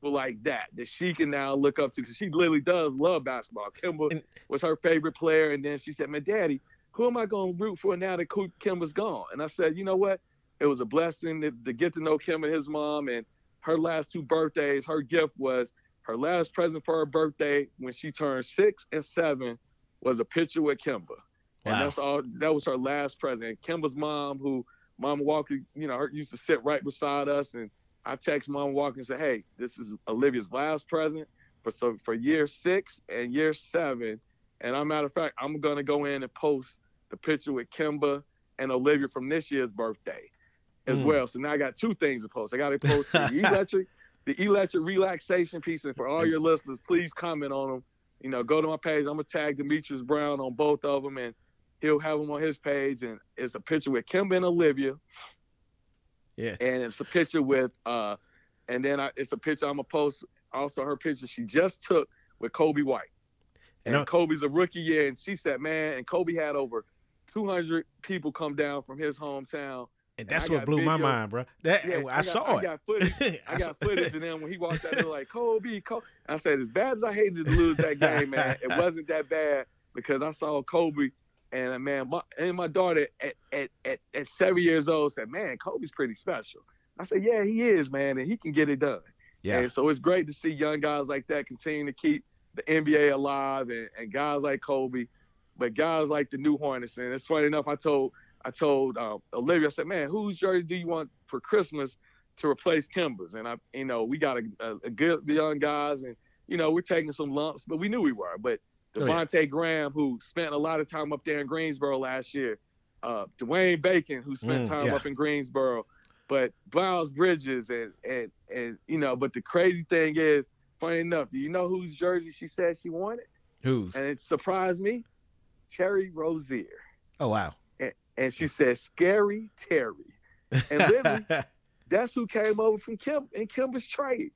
people like that that she can now look up to because she literally does love basketball. Kemba and, was her favorite player, and then she said, "Man, Daddy, who am I going to root for now that Kemba's gone?" And I said, "You know what? It was a blessing to, to get to know Kim and his mom, and her last two birthdays. Her gift was her last present for her birthday when she turned six and seven was a picture with Kemba. Wow. And that's all. That was her last present. Kemba's mom, who Mama Walker, you know, her, used to sit right beside us, and I text Mom Walker and say, "Hey, this is Olivia's last present for so for year six and year seven." And a matter of fact, I'm gonna go in and post the picture with Kemba and Olivia from this year's birthday as mm. well. So now I got two things to post. I got to post the electric, the electric relaxation piece, and for all your listeners, please comment on them. You know, go to my page. I'm gonna tag Demetrius Brown on both of them, and he'll have them on his page. And it's a picture with Kemba and Olivia. Yeah. And it's a picture with uh and then I, it's a picture I'm gonna post also her picture she just took with Coby White. And Coby's a rookie year and she said, Man, and Coby had over 200 people come down from his hometown. And that's and what blew video. my mind, bro. That yeah, I, saw got, it. I got footage. I got footage, and then when he walked out there, like Kobe, Coby. I said, as bad as I hated to lose that game, man, it wasn't that bad because I saw Coby and man, my, and my daughter at, at, at, at seven years old said, "Man, Coby's pretty special." I said, "Yeah, he is, man, and he can get it done." Yeah. And so it's great to see young guys like that continue to keep the NBA alive, and, and guys like Coby, but guys like the new Hornets. And it's funny enough, I told I told uh, Olivia, I said, "Man, whose jersey do you want for Christmas to replace Kemba's?" And I, you know, we got a, a, a good young guys, and you know, we're taking some lumps, but we knew we were, but Devonte. Graham, who spent a lot of time up there in Greensboro last year, uh, Dwayne Bacon, who spent mm, time yeah. up in Greensboro, but Miles Bridges, and and and you know, but the crazy thing is, funny enough, do you know whose jersey she said she wanted? Whose? And it surprised me, Terry Rozier. Oh wow! And, and she said, "Scary Terry," and literally, that's who came over from Kim and Kemba's trade,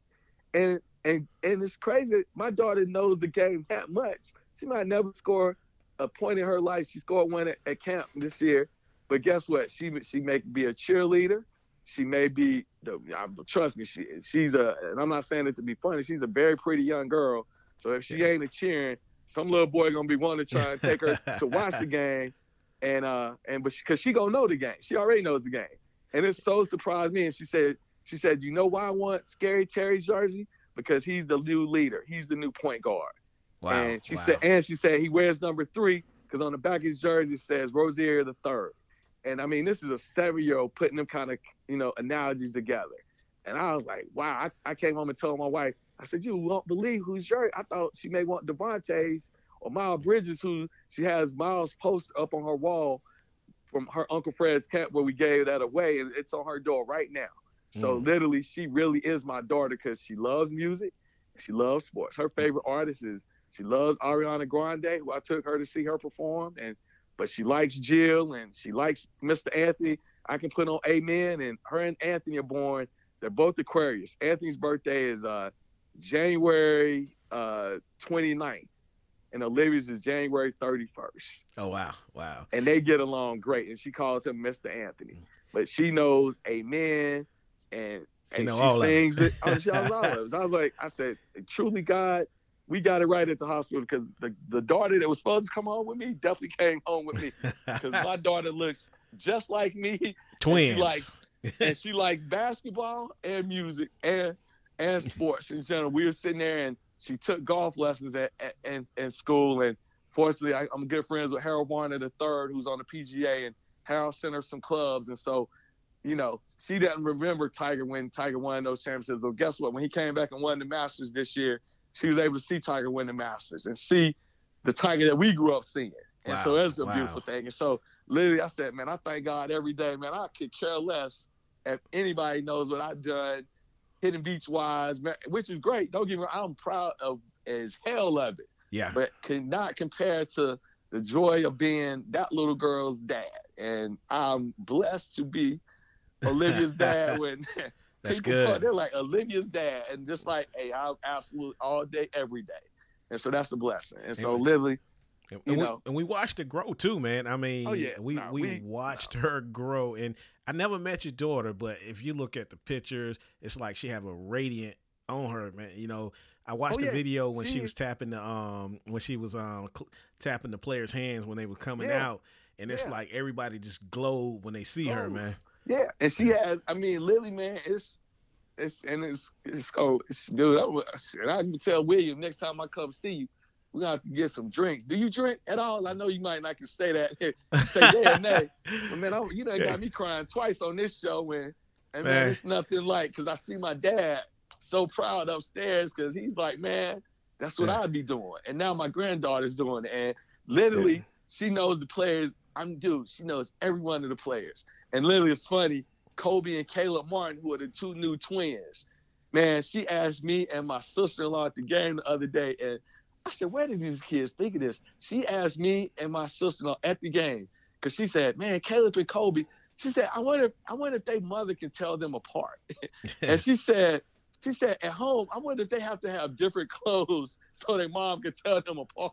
and and and it's crazy. My daughter knows the game that much she might never score a point in her life. She scored one at, at camp this year, but guess what? She she may be a cheerleader. She may be the trust me. She she's a and I'm not saying it to be funny. She's a very pretty young girl. So if she ain't a cheering, some little boy gonna be wanting to try and take her to watch the game, and uh and but because she, she gonna know the game. She already knows the game, and it so surprised me. And she said she said, you know why I want Scary Terry jersey? Because he's the new leader. He's the new point guard. Wow. And she wow. said, and she said he wears number three because on the back of his jersey it says Rozier the third. And I mean, this is a seven-year-old putting them kind of, you know, analogies together. And I was like, wow. I, I came home and told my wife, I said, you won't believe whose jersey. I thought she may want Devonte's or Miles Bridges, who she has Miles' poster up on her wall from her Uncle Fred's camp where we gave that away, and it's on her door right now. So mm. literally, she really is my daughter because she loves music, she loves sports. Her favorite artist is she loves Ariana Grande, who I took her to see her perform, and but she likes Jill and she likes Mr. Anthony. I can put on Amen, and her and Anthony are born. They're both Aquarius. Anthony's birthday is uh, January uh, 29th, and Olivia's is January 31st. Oh wow, wow! And they get along great, and she calls him Mr. Anthony, but she knows Amen, and she and she all sings it. Oh, she knows all of it. I was like, I said, truly, God we got it right at the hospital because the, the daughter that was supposed to come home with me definitely came home with me because my daughter looks just like me. Twins. And she likes and she likes basketball and music and and sports in general. We were sitting there and she took golf lessons at, at school and fortunately I, am good friends with Harold Varner the third who's on the PGA and Harold sent her some clubs and so you know, she doesn't remember Tiger when Tiger won those championships. But guess what? When he came back and won the Masters this year, she was able to see Tiger win the Masters and see the Tiger that we grew up seeing. And wow. so that's a wow. beautiful thing. And so literally, I said, man, I thank God every day, man. I could care less if anybody knows what I've done, Hidden Beach wise, which is great. Don't get me wrong, I'm proud of as hell of it. Yeah. But cannot compare to the joy of being that little girl's dad. And I'm blessed to be Olivia's dad when That's good. Call, they're like Olivia's dad, and just like, hey, I'm absolutely all day, every day, and so that's a blessing. And so, Lily, and, you know, we, and we watched it grow too, man. I mean, oh, yeah. we, we, we watched her grow, and I never met your daughter, but if you look at the pictures, it's like she have a radiant on her, man. You know, I watched oh, the yeah. video when she, she was tapping the um when she was um cl- tapping the players' hands when they were coming yeah. out, and it's yeah. like everybody just glowed when they see oh. her, man. Yeah, and she has. I mean, Lily, man, it's it's and it's it's oh, it's, dude. I, and I can tell William next time I come see you, we're gonna have to get some drinks. Do you drink at all? I know you might not can say that, say yeah, nay, but man, I, you done got me crying twice on this show when, and man, man it's nothing like because I see my dad so proud upstairs because he's like, man, that's what yeah. I'd be doing, and now my granddaughter's doing it, and literally yeah. she knows the players. I'm dude. She knows every one of the players. And literally, it's funny. Cody and Caleb Martin, who are the two new twins, man, she asked me and my sister-in-law at the game the other day, and I said, "Where did these kids think of this?" She asked me and my sister-in-law at the game because she said, "Man, Caleb and Cody." She said, "I wonder, I wonder if their mother can tell them apart." and she said, "She said at home, I wonder if they have to have different clothes so their mom can tell them apart."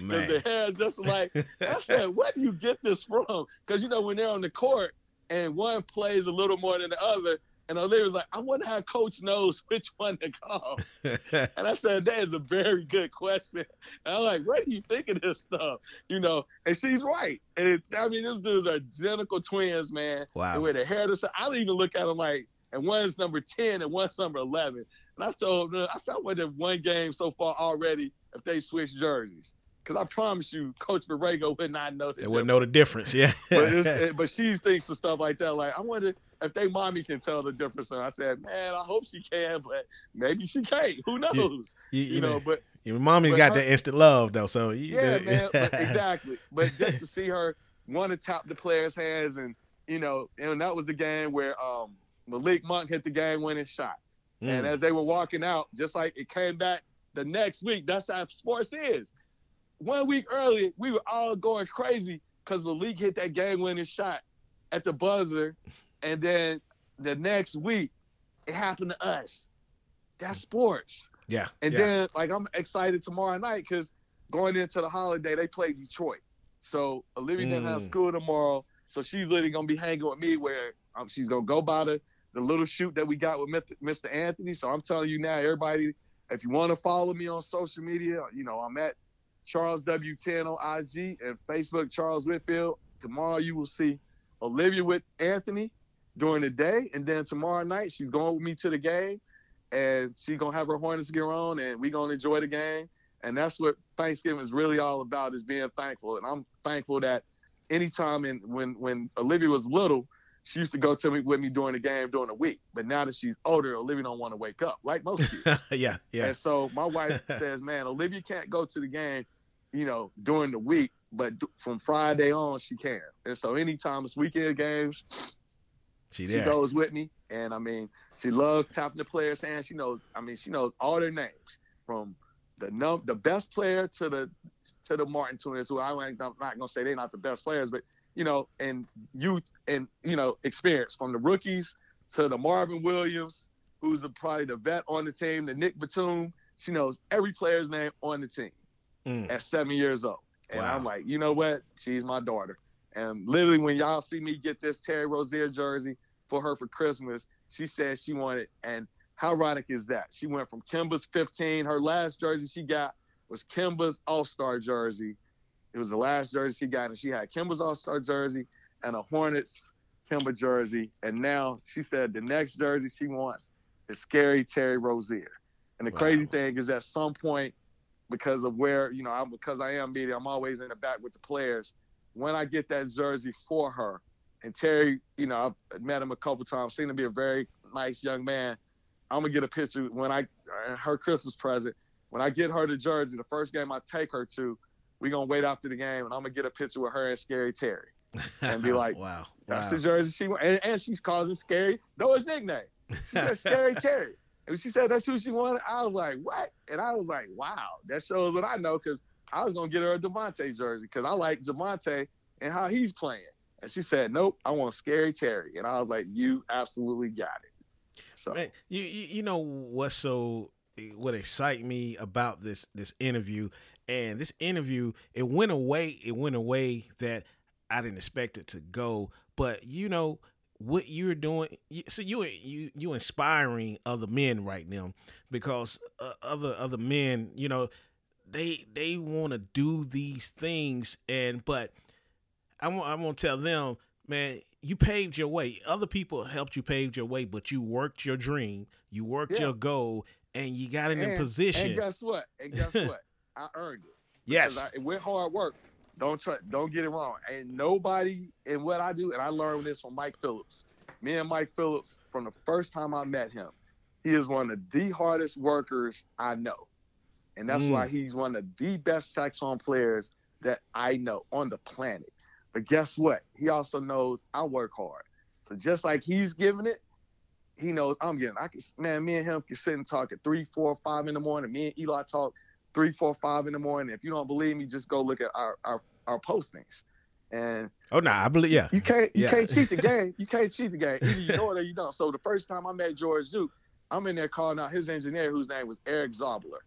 Because the hair is just like I said. Where do you get this from? Because you know when they're on the court and one plays a little more than the other, and Olivia was like, I wonder how coach knows which one to call. and I said, that is a very good question. And I'm like, where do you think of this stuff? You know, and she's right. And it's, I mean, these dudes are identical twins, man. Wow. And with the hair, to, I even look at them like, and one's number 10 and one's number 11. And I told them, I said, I went to one game so far already if they switch jerseys. Because I promise you, Coach Borrego would not know. The they wouldn't know the difference, yeah. but, it, but she thinks of stuff like that. Like, I wonder if they mommy can tell the difference. And I said, man, I hope she can, but maybe she can't. Who knows? You, you, you know, but your mommy's but got her, that instant love though. So yeah, man, exactly. But just to see her want to tap the players' hands, and you know, and that was the game where um, Malik Monk hit the game-winning shot. Mm. And as they were walking out, just like it came back the next week, that's how sports is one week earlier, we were all going crazy because Malik hit that game winning shot at the buzzer. And then the next week, it happened to us. That's sports. Yeah. And yeah. then, like, I'm excited tomorrow night because going into the holiday, they play Detroit. So Olivia mm. didn't have school tomorrow. So she's literally going to be hanging with me where um, she's going to go by the, the little shoot that we got with Mr. Anthony. So I'm telling you now, everybody, if you want to follow me on social media, you know, I'm at Charles W10 on IG and Facebook, Charles Whitfield. Tomorrow you will see Olivia with Anthony during the day, and then tomorrow night she's going with me to the game, and she's gonna have her Hornets gear on, and we're gonna enjoy the game. And that's what Thanksgiving is really all about: is being thankful. And I'm thankful that anytime and when when Olivia was little, she used to go to me with me during the game during the week. But now that she's older, Olivia don't want to wake up like most kids. yeah, yeah. And so my wife says, "Man, Olivia can't go to the game you know, during the week, but from Friday on, she can. And so anytime it's weekend games, she, she goes with me. And I mean, she loves tapping the players' hands. She knows, I mean, she knows all their names from the num the best player to the to the Martin twins, who I I'm not gonna say they're not the best players, but you know, and youth and you know, experience from the rookies to the Marvin Williams, who's the, probably the vet on the team, the Nick Batum. She knows every player's name on the team mm. at seven years old. And wow. I'm like, you know what? She's my daughter. And literally, when y'all see me get this Terry Rozier jersey for her for Christmas, she said she wanted, and How ironic is that? She went from Kemba's 15. Her last jersey she got was Kemba's All Star jersey. It was the last jersey she got, and she had Kemba's All Star jersey and a Hornets Kemba jersey. And now she said the next jersey she wants is Scary Terry Rozier. And the wow. crazy thing is, at some point, because of where you know, I'm, because I am media, I'm always in the back with the players. When I get that jersey for her, and Terry, you know, I've met him a couple times, seen him be a very nice young man. I'm gonna get a picture when I uh, her Christmas present. When I get her the jersey, the first game I take her to, we gonna wait after the game, and I'm gonna get a picture with her and Scary Terry, and be like, "Wow, that's wow. the jersey she wants." And, and she's calling him Scary. Know his nickname. She said Scary Terry. And she said that's who she wanted. I was like, what? And I was like, wow, that shows what I know because I was gonna get her a Devonte jersey because I like Devonte and how he's playing. And she said, nope, I want Scary Terry. And I was like, you absolutely got it. So Man, you, you know what's so what excite me about this this interview and this interview it went away it went away that I didn't expect it to go but you know what you're doing so you you you inspiring other men right now because uh, other other men you know they they want to do these things and but I'm I'm gonna tell them man you paved your way. Other people helped you pave your way but you worked your dream you worked yeah. your goal and you got in and, a position. and guess what? And guess what? I earned it. Yes. I, with hard work don't try, don't get it wrong. Ain't nobody in what I do, and I learned this from Mike Phillips. Me and Mike Phillips, from the first time I met him, he is one of the hardest workers I know, and that's mm. why he's one of the best saxophone players that I know on the planet. But guess what? He also knows I work hard. So just like he's giving it, he knows I'm getting. I can, man, me and him can sit and talk at three, four, five in the morning. Me and Eli talk three, four, five in the morning. If you don't believe me, just go look at our our, our postings. And oh no, nah, I believe yeah. You can't you yeah. can't cheat the game. You can't cheat the game. Either you know it or you don't. So the first time I met George Duke, I'm in there calling out his engineer, whose name was Erik Zobler.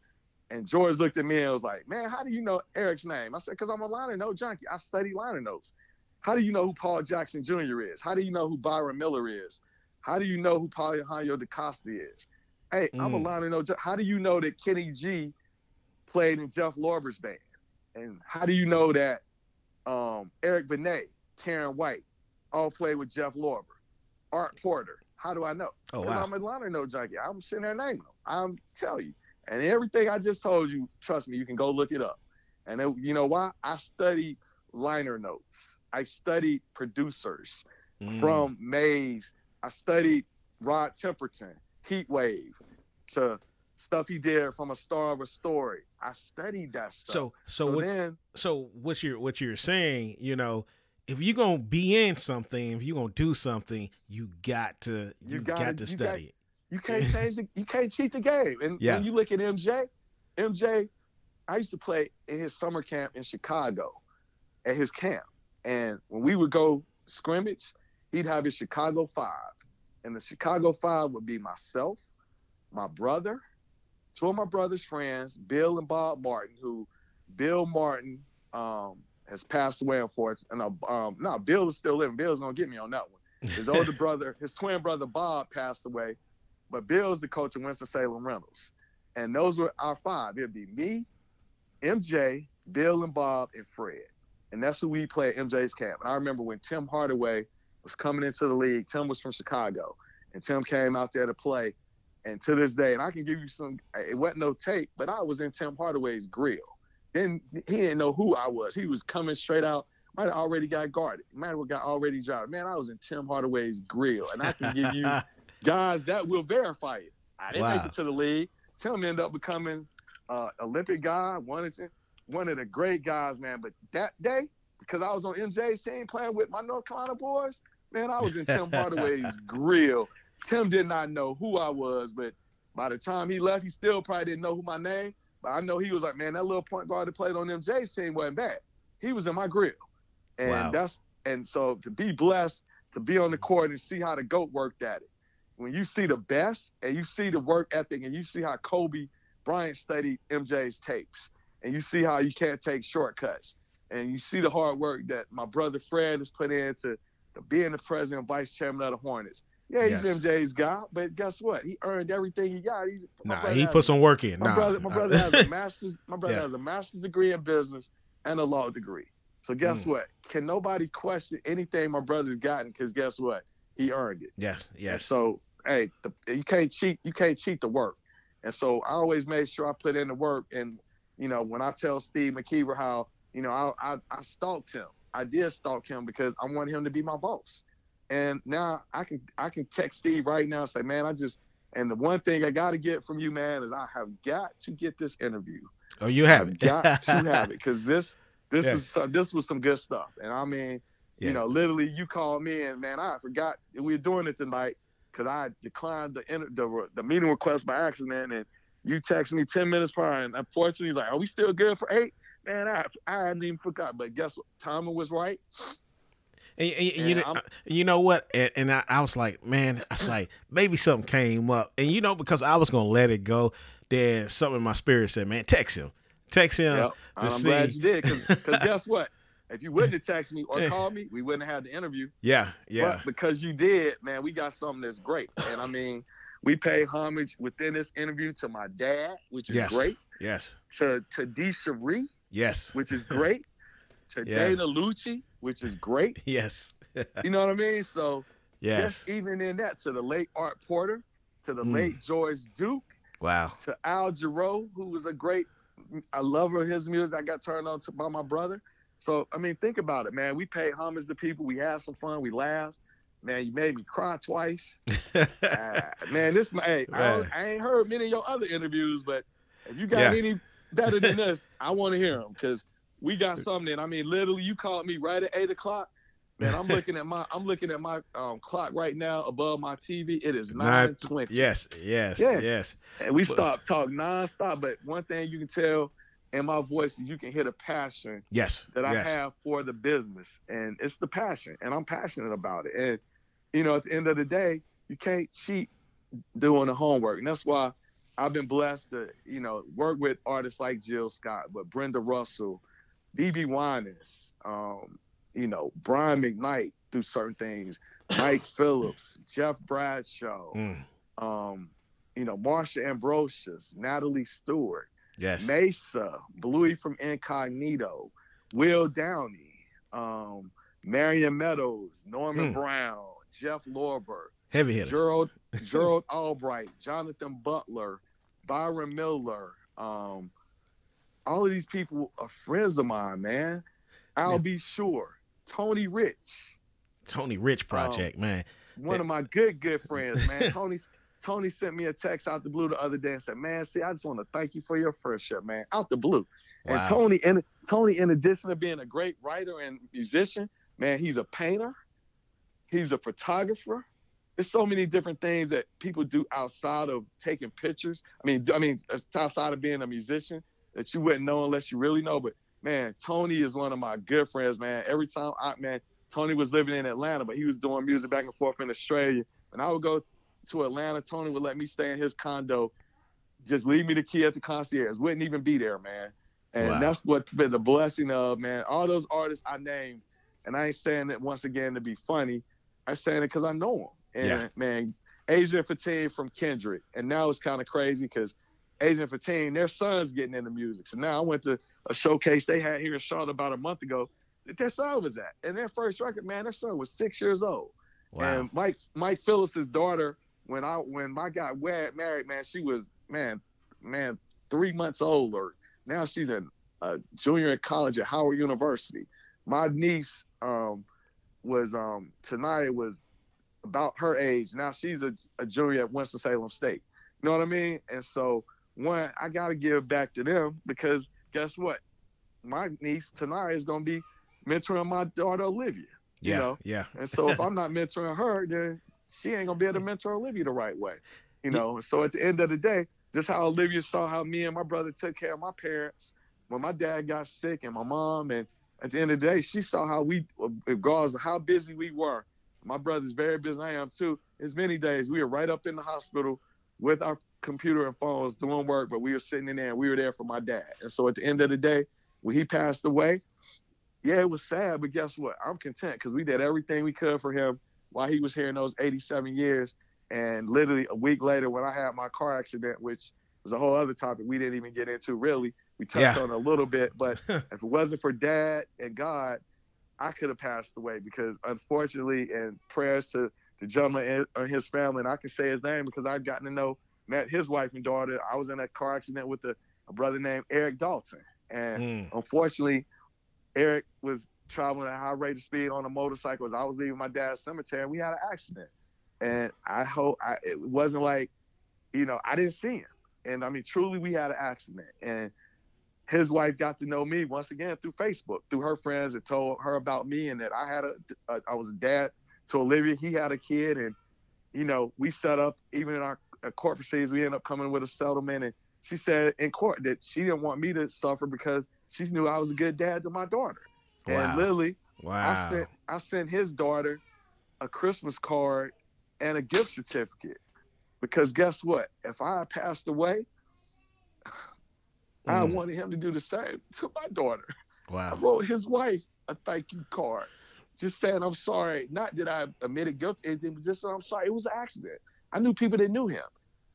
And George looked at me and was like, "Man, how do you know Eric's name?" I said, "Cause I'm a liner note junkie. I study liner notes. How do you know who Paul Jackson Jr. is? How do you know who Byron Miller is? How do you know who Paulinho DaCosta is? Hey, mm. I'm a mm. liner note. How do you know that Kenny G played in Jeff Lorber's band? And how do you know that um, Eric Benet, Karyn White, all played with Jeff Lorber, Art Porter? How do I know? Oh, wow. I'm a liner note junkie. I'm sitting there naming them. I'm tell you. And everything I just told you, trust me, you can go look it up. And it, you know why? I studied liner notes. I studied producers mm. from Maze. I studied Rod Temperton, Heat Wave, to stuff he did from a Star of a Story. I studied that stuff. So so, so what, then so what you're what you're saying, you know, if you're gonna be in something, if you're gonna do something, you got to you, you gotta, got to study got, it. You can't change the you can't cheat the game. And yeah. when you look at MJ, MJ, I used to play in his summer camp in Chicago at his camp. And when we would go scrimmage, he'd have his Chicago five. And the Chicago five would be myself, my brother, two of my brother's friends, Bill and Bob Martin, who Bill Martin um, has passed away, unfortunately. And uh, um, no, Bill is still living. Bill's gonna get me on that one. His older brother, his twin brother Bob, passed away, but Bill's the coach of Winston Salem Reynolds, and those were our five. It'd be me, MJ, Bill, and Bob, and Fred, and that's who we play at MJ's camp. And I remember when Tim Hardaway was coming into the league. Tim was from Chicago, and Tim came out there to play and to this day, and I can give you some, it wasn't no tape, but I was in Tim Hardaway's grill. Then he didn't know who I was. He was coming straight out. Might have already got guarded. Might have got already dropped. Man, I was in Tim Hardaway's grill, and I can give you guys that will verify it. I didn't wow. make it to the league. Tim ended up becoming uh, Olympic guy, one of the, one of the great guys, man. But that day, because I was on MJ's team playing with my North Carolina boys, man, I was in Tim Hardaway's grill Tim did not know who I was, but by the time he left, he still probably didn't know who my name. But I know he was like, man, that little point guard that played on MJ's team wasn't bad. He was in my grill, and wow. that's and so to be blessed to be on the court and see how the goat worked at it. When you see the best and you see the work ethic and you see how Kobe Bryant studied MJ's tapes and you see how you can't take shortcuts and you see the hard work that my brother Fred has put into being the president and vice chairman of the Hornets Yeah, he's Yes. MJ's guy, but guess what? He earned everything he got. He's Nah, he put some work in. My Nah. brother, my brother has a master's. My brother Yeah. has a master's degree in business and a law degree. So guess Mm. what? Can nobody question anything my brother's gotten? Because guess what? He earned it. yes, And yes. so hey, the, you can't cheat. You can't cheat the work. And so I always made sure I put in the work. And you know, when I tell Steve McKeever how you know I I, I stalked him. I did stalk him because I wanted him to be my boss. And now I can I can text Steve right now and say, man, I just and the one thing I got to get from you, man, is I have got to get this interview. oh, you have I've got to have it because this this Yeah. is so- this was some good stuff. And I mean, Yeah. you know, literally, you called me and man, I forgot we were doing it tonight because I declined the, inter- the the meeting request by accident, and you texted me ten minutes prior, and unfortunately, like, are we still good for eight? Man, I I hadn't even forgot, but guess what? Timing was right. And, and- and you, know, uh, you know what? And, and I, I was like, man, I was like, maybe something came up. And you know, because I was gonna let it go, then something in my spirit said, man, text him, text him. Yep. I'm glad you did, because guess what? If you wouldn't have texted me or called me, we wouldn't have had the interview. Yeah, yeah, But because you did, man, we got something that's great. And I mean, we pay homage within this interview to my dad, which is Yes. great. yes, To to D. Cherie, yes, which is great. to. Dana Lucci, which is great. yes, You know what I mean? So yes. just even in that, to the late Art Porter, to the Mm. late George Duke, Wow. to Al Jarreau, who was a great, I love his music. I got turned on to by my brother. So I mean, think about it, man. We paid homage to people. We had some fun. We laughed. Man, you made me cry twice. Uh, man, this hey, I. I ain't heard many of your other interviews, but if you got Yeah. any better than this, I want to hear them because we got something. I mean, literally, you called me right at eight o'clock. Man, I'm looking at my I'm looking at my um, clock right now above my TV. It is Nine- twenty. yes, yes, Yeah. yes. And we stopped talking nonstop. But one thing you can tell in my voice is you can hear the passion Yes. that I yes. have for the business. And it's the passion. And I'm passionate about it. And, you know, at the end of the day, you can't cheat doing the homework. And that's why I've been blessed to, you know, work with artists like Jill Scott, but Brenda Russell, BeBe Winans, um, you know, Brian McKnight through certain things, Mike Phillips, Jeff Bradshaw, Mm, um, you know, Marsha Ambrosius, Natalie Stewart, yes. Mesa, Bluey from Incognito, Will Downing, um, Marion Meadows, Norman Hmm. Brown, Jeff Lorber, Heavy hitter. Gerald Gerald Albright, Jonathan Butler, Byron Miller. Um, all of these people are friends of mine, man. I'll Yeah. be sure. Tony Rich, Tony Rich um, project, man. one of my good good friends, man. Tony Tony sent me a text out the blue the other day and said, "Man, see, I just want to thank you for your friendship, man." Out the blue. And Tony, and Tony, in addition to being a great writer and musician, man, he's a painter. He's a photographer. There's so many different things that people do outside of taking pictures. I mean, I mean, it's outside of being a musician that you wouldn't know unless you really know. But man, Tony is one of my good friends, man. Every time I man, Tony was living in Atlanta, but he was doing music back and forth in Australia. And I would go to Atlanta, Tony would let me stay in his condo, just leave me the key at the concierge. Wouldn't even be there, man. And Wow. that's what's been the blessing of, man. All those artists I named, and I ain't saying it once again to be funny. I'm saying it because I know them. And Yeah. man, Aja and Fatin from Kindred. And now it's kind of crazy because Aja and Fatin, their son's getting into music. So now I went to a showcase they had here in Charlotte about a month ago. that Their son was at. And their first record, man, their son was six years old. Wow. And Mike Mike Phillips's daughter, when I when my guy wed married, man, she was man, man, three months old or now she's a, a junior in college at Howard University. My niece um was um tonight was about her age. Now she's a, a junior at Winston Salem State. You know what I mean? And so one, I gotta give back to them because guess what? My niece tonight is gonna be mentoring my daughter Olivia. yeah. you know, yeah. And so if I'm not mentoring her, then she ain't gonna be able to mentor Olivia the right way. You know, so at the end of the day, just how Olivia saw how me and my brother took care of my parents when my dad got sick and my mom and at the end of the day, she saw how we regardless of how busy we were. My brother's very busy, I am too. As many days we were right up in the hospital with our computer and phones doing work, but we were sitting in there and we were there for my dad. And so at the end of the day, when he passed away, yeah, it was sad, but guess what? I'm content because we did everything we could for him while he was here in those 87 years. And literally a week later, when I had my car accident, which was a whole other topic we didn't even get into really, we touched Yeah. on a little bit. But if it wasn't for dad and God, I could have passed away because unfortunately, and prayers to the gentleman and and his family, and I can say his name because I've gotten to know, met his wife and daughter. I was in a car accident with a, a brother named Eric Dalton. And Mm. unfortunately, Eric was traveling at a high rate of speed on a motorcycle as I was leaving my dad's cemetery and we had an accident. And I hope I, it wasn't like, you know, I didn't see him. And I mean, truly, we had an accident. And his wife got to know me once again through Facebook, through her friends, and told her about me and that I had a, a I was a dad to Olivia. He had a kid, and you know, we set up even in our court proceedings, we ended up coming with a settlement. And she said in court that she didn't want me to suffer because she knew I was a good dad to my daughter. Wow. And Lily, Wow. I sent I sent his daughter a Christmas card and a gift certificate because guess what? If I passed away, I Mm. wanted him to do the same to my daughter. I Wow. wrote his wife a thank you card, just saying I'm sorry. Not that I admitted guilt to anything, but just I'm sorry. It was an accident. I knew people that knew him,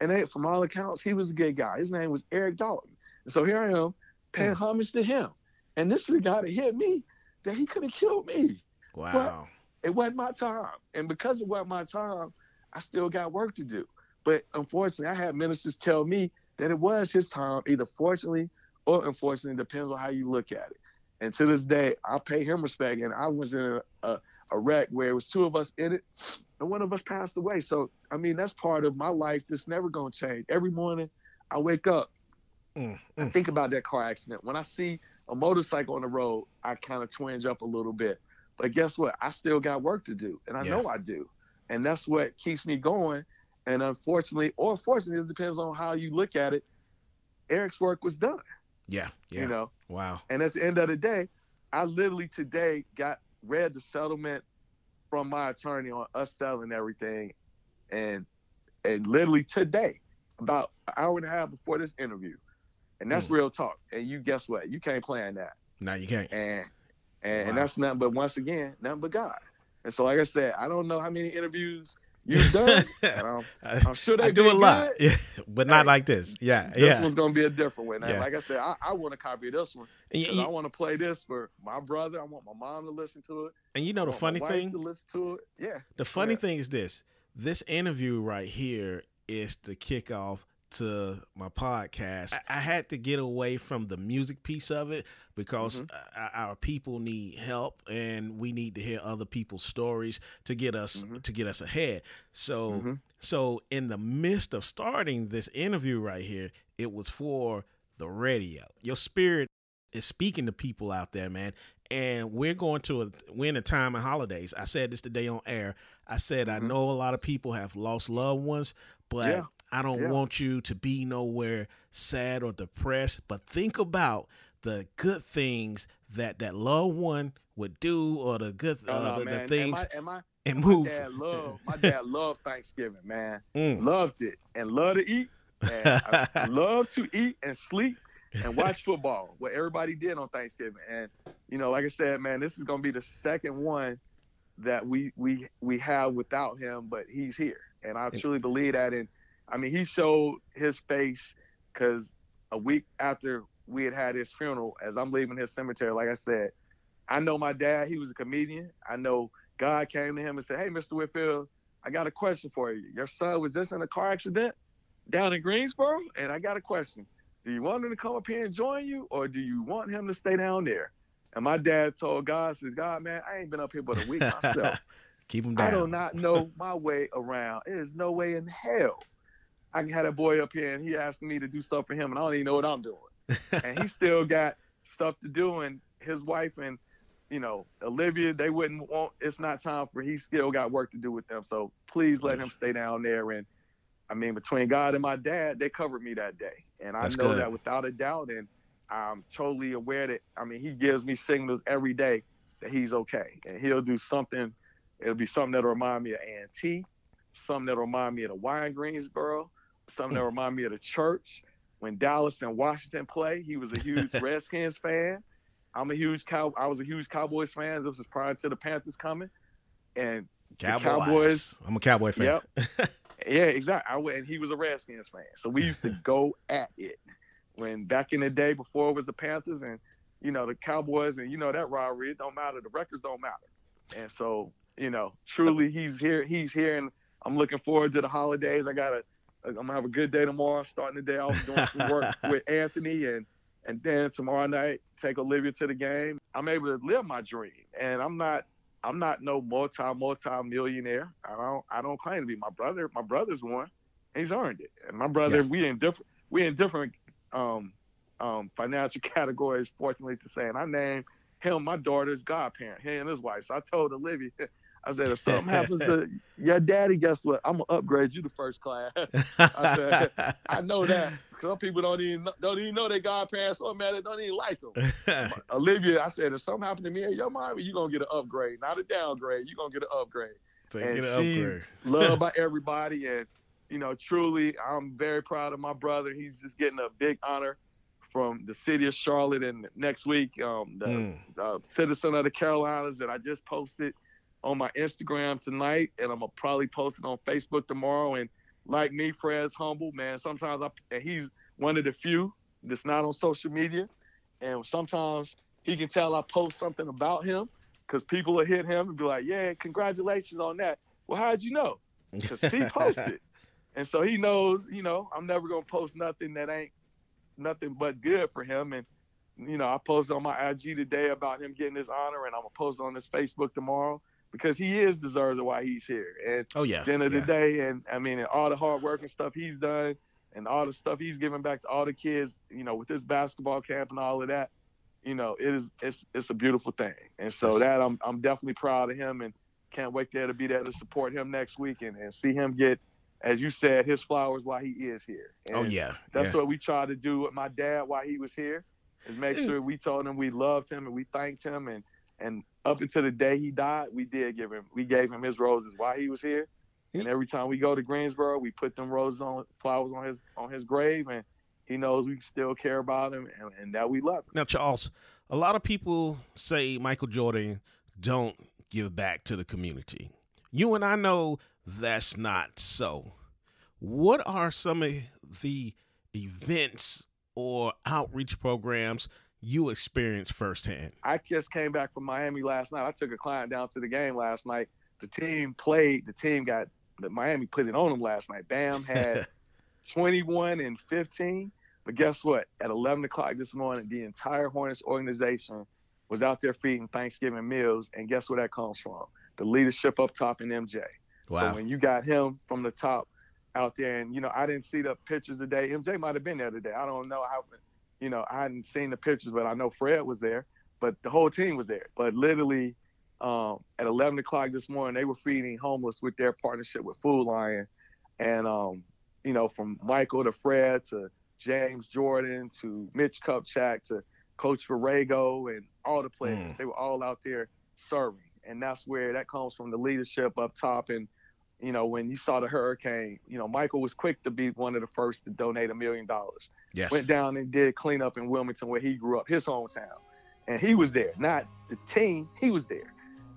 and they, from all accounts, he was a good guy. His name was Eric Dalton, and so here I am paying hmm. homage to him. And this is the guy that hit me that he could have killed me Wow. it wasn't my time. And because it wasn't my time, I still got work to do. But unfortunately, I had ministers tell me that it was his time, either fortunately or unfortunately, depends on how you look at it. And to this day, I pay him respect. And I was in a, a, a wreck where it was two of us in it, and one of us passed away. So, I mean, that's part of my life that's never going to change. Every morning, I wake up, Mm, I mm. think about that car accident. When I see a motorcycle on the road, I kind of twinge up a little bit. But guess what? I still got work to do, and I Yeah. know I do. And that's what keeps me going. And unfortunately, or fortunately, it depends on how you look at it. Eric's work was done, Yeah. Yeah. you know. Wow. And at the end of the day, I literally today got read the settlement from my attorney on us selling everything, and and literally today, about an hour and a half before this interview, and that's Hmm. real talk. And you guess what? You can't plan that, No, you can't. and and, Wow. and that's nothing but once again nothing but God. And so, like I said, I don't know how many interviews you've done, I'm, I'm sure they I do a been lot, good. yeah, but not Hey, like this. Yeah, This yeah. one's gonna be a different one. Yeah. like I said, I, I want to copy this one. And, Because I want to play this for my brother. I want my mom to listen to it. and you know I the want funny thing, to listen to it. Yeah. the funny ahead. thing is this: this interview right here is the kickoff to my podcast. I, I had to get away from the music piece of it because Mm-hmm. our people need help, and we need to hear other people's stories to get us Mhm. to get us ahead. So. Mhm. So, in the midst of starting this interview right here, it was for the radio. Your spirit is speaking to people out there, man. And we're going to a we're in a time of holidays. I said this today on air. I said I Mhm. know a lot of people have lost loved ones, but Yeah. I don't Yeah. want you to be nowhere sad or depressed. But think about the good things that that loved one would do, or the good Oh, uh, the, the things And my, and my, and my move. dad loved my dad loved Thanksgiving, man. Mm. Loved it and loved to eat. And I loved to eat and sleep and watch football. What everybody did on Thanksgiving. And you know, like I said, man, this is gonna be the second one that we we we have without him, but he's here, and I truly believe that. And I mean, he showed his face because a week after we had had his funeral, as I'm leaving his cemetery, like I said, I know my dad. He was a comedian. I know God came to him and said, "Hey, Mr. Whitfield, I got a question for you. Your son was just in a car accident down in Greensboro, and I got a question. Do you want him to come up here and join you, or do you want him to stay down there?" And my dad told God, "says God, man, I ain't been up here but a week myself. Keep him down. I do not know my way around. There's no way in hell I had a boy up here and he asked me to do stuff for him, and I don't even know what I'm doing. and he still got stuff to do, and his wife and you know Olivia, they wouldn't want. It's not time for. He still got work to do with them. So please let him stay down there. And I mean, between God and my dad, they covered me that day, and I That's know good. that without a doubt. And I'm totally aware that. I mean, he gives me signals every day that he's okay, and he'll do something. It'll be something that'll remind me of A&T, something that'll remind me of the wine in Greensboro, something that'll remind me of the church. When Dallas and Washington play, he was a huge Redskins fan. I'm a huge cow. I was a huge Cowboys fan. This was prior to the Panthers coming, and Cowboys. Cowboys. I'm a Cowboy fan. Yep. yeah, exactly. I went, and he was a Redskins fan, so we used to go at it when back in the day before it was the Panthers and you know the Cowboys and you know that rivalry. It don't matter. The records don't matter. And so you know, truly, he's here. He's here, and I'm looking forward to the holidays. I got a, I'm gonna have a good day tomorrow. Starting the day off doing some work with Anthony, and and then tomorrow night take Olivia to the game. I'm able to live my dream, and I'm not. I'm not no multi multi millionaire. I don't I don't claim to be. My brother my brother's one. He's earned it. And my brother Yeah. we in different we in different um um financial categories, fortunately to say. And I named him my daughter's godparent, he and his wife. So I told Olivia, I said, if something happens to your daddy, guess what? I'm gonna upgrade you to first class. I said, I know that. Some people don't even don't even know their godparents so mad they don't even like them. Olivia, I said, if something happened to me and your mom, you're gonna get an upgrade, not a downgrade. You're gonna get an upgrade. Take and she's upgrade. loved by everybody. And, you know, truly, I'm very proud of my brother. He's just getting a big honor from the city of Charlotte. And next week, um, the Mm. uh, citizen of the Carolinas that I just posted on my Instagram tonight, and I'm gonna probably post it on Facebook tomorrow. And like me, Fred's humble man. Sometimes I and he's one of the few that's not on social media, and sometimes he can tell I post something about him because people will hit him and be like, "Yeah, congratulations on that." Well, how'd you know? Because he posted, and so he knows. You know, I'm never gonna post nothing that ain't nothing but good for him. And you know, I posted on my IG today about him getting his honor, and I'm gonna post on his Facebook tomorrow because he is deserves of why he's here. And Oh yeah. at the end of yeah. the day, and I mean, and all the hard work and stuff he's done, and all the stuff he's giving back to all the kids, you know, with his basketball camp and all of that, you know, it is it's it's a beautiful thing. And so that I'm I'm definitely proud of him, and can't wait there to be there to support him next week and, and see him get, as you said, his flowers while he is here. Oh, and Oh yeah. that's yeah. what we tried to do with my dad while he was here, is make sure we told him we loved him and we thanked him and and up until the day he died, we did give him we gave him his roses while he was here. And every time we go to Greensboro, we put them roses on flowers on his on his grave and he knows we still care about him and, and that we love him. Now, Charles, a lot of people say Michael Jordan don't give back to the community. You and I know that's not so. What are some of the events or outreach programs you experienced firsthand? I just came back from Miami last night. I took a client down to the game last night. The team played. The team got the Miami put it on them last night. Bam had 21 and 15. But guess what? At 11 o'clock this morning, the entire Hornets organization was out there feeding Thanksgiving meals. And guess where that comes from? The leadership up top in MJ. Wow. So when you got him from the top out there, and you know, I didn't see the pictures today. MJ might have been there today. I don't know how. You know, I hadn't seen the pictures, but I know Fred was there. But the whole team was there. But literally, um, at 11 o'clock this morning, they were feeding homeless with their partnership with Food Lion, and um, you know, from Michael to Fred to James Jordan to Mitch Kupchak to Coach Borrego and all the players. Mm. They were all out there serving, and that's where that comes from the leadership up top. And you know, when you saw the hurricane, you know, Michael was quick to be one of the first to donate a million dollars. yes. Went down and did a cleanup in Wilmington, where he grew up, his hometown, and he was there. Not the team, he was there.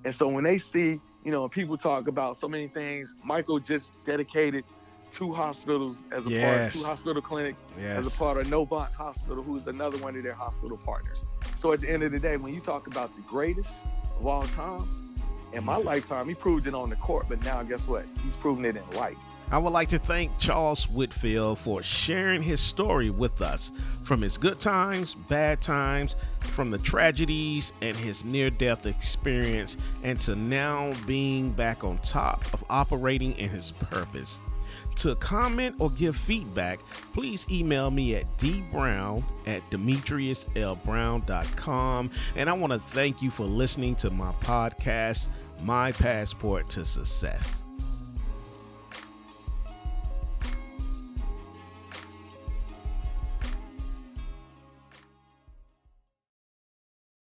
And so when they see, you know, people talk about so many things, Michael just dedicated two hospitals as a part, Yes. two hospital clinics as a part of Novant Hospital, who's another one of their hospital partners. So at the end of the day, when you talk about the greatest of all time, in my lifetime, he proved it on the court, but now guess what? He's proven it in life. I would like to thank Charles Whitfield for sharing his story with us from his good times, bad times, from the tragedies and his near death experience, and to now being back on top of operating in his purpose. To comment or give feedback, please email me at dbrown at demetriuslbrown.com. And I want to thank you for listening to my podcast, My Passport to Success.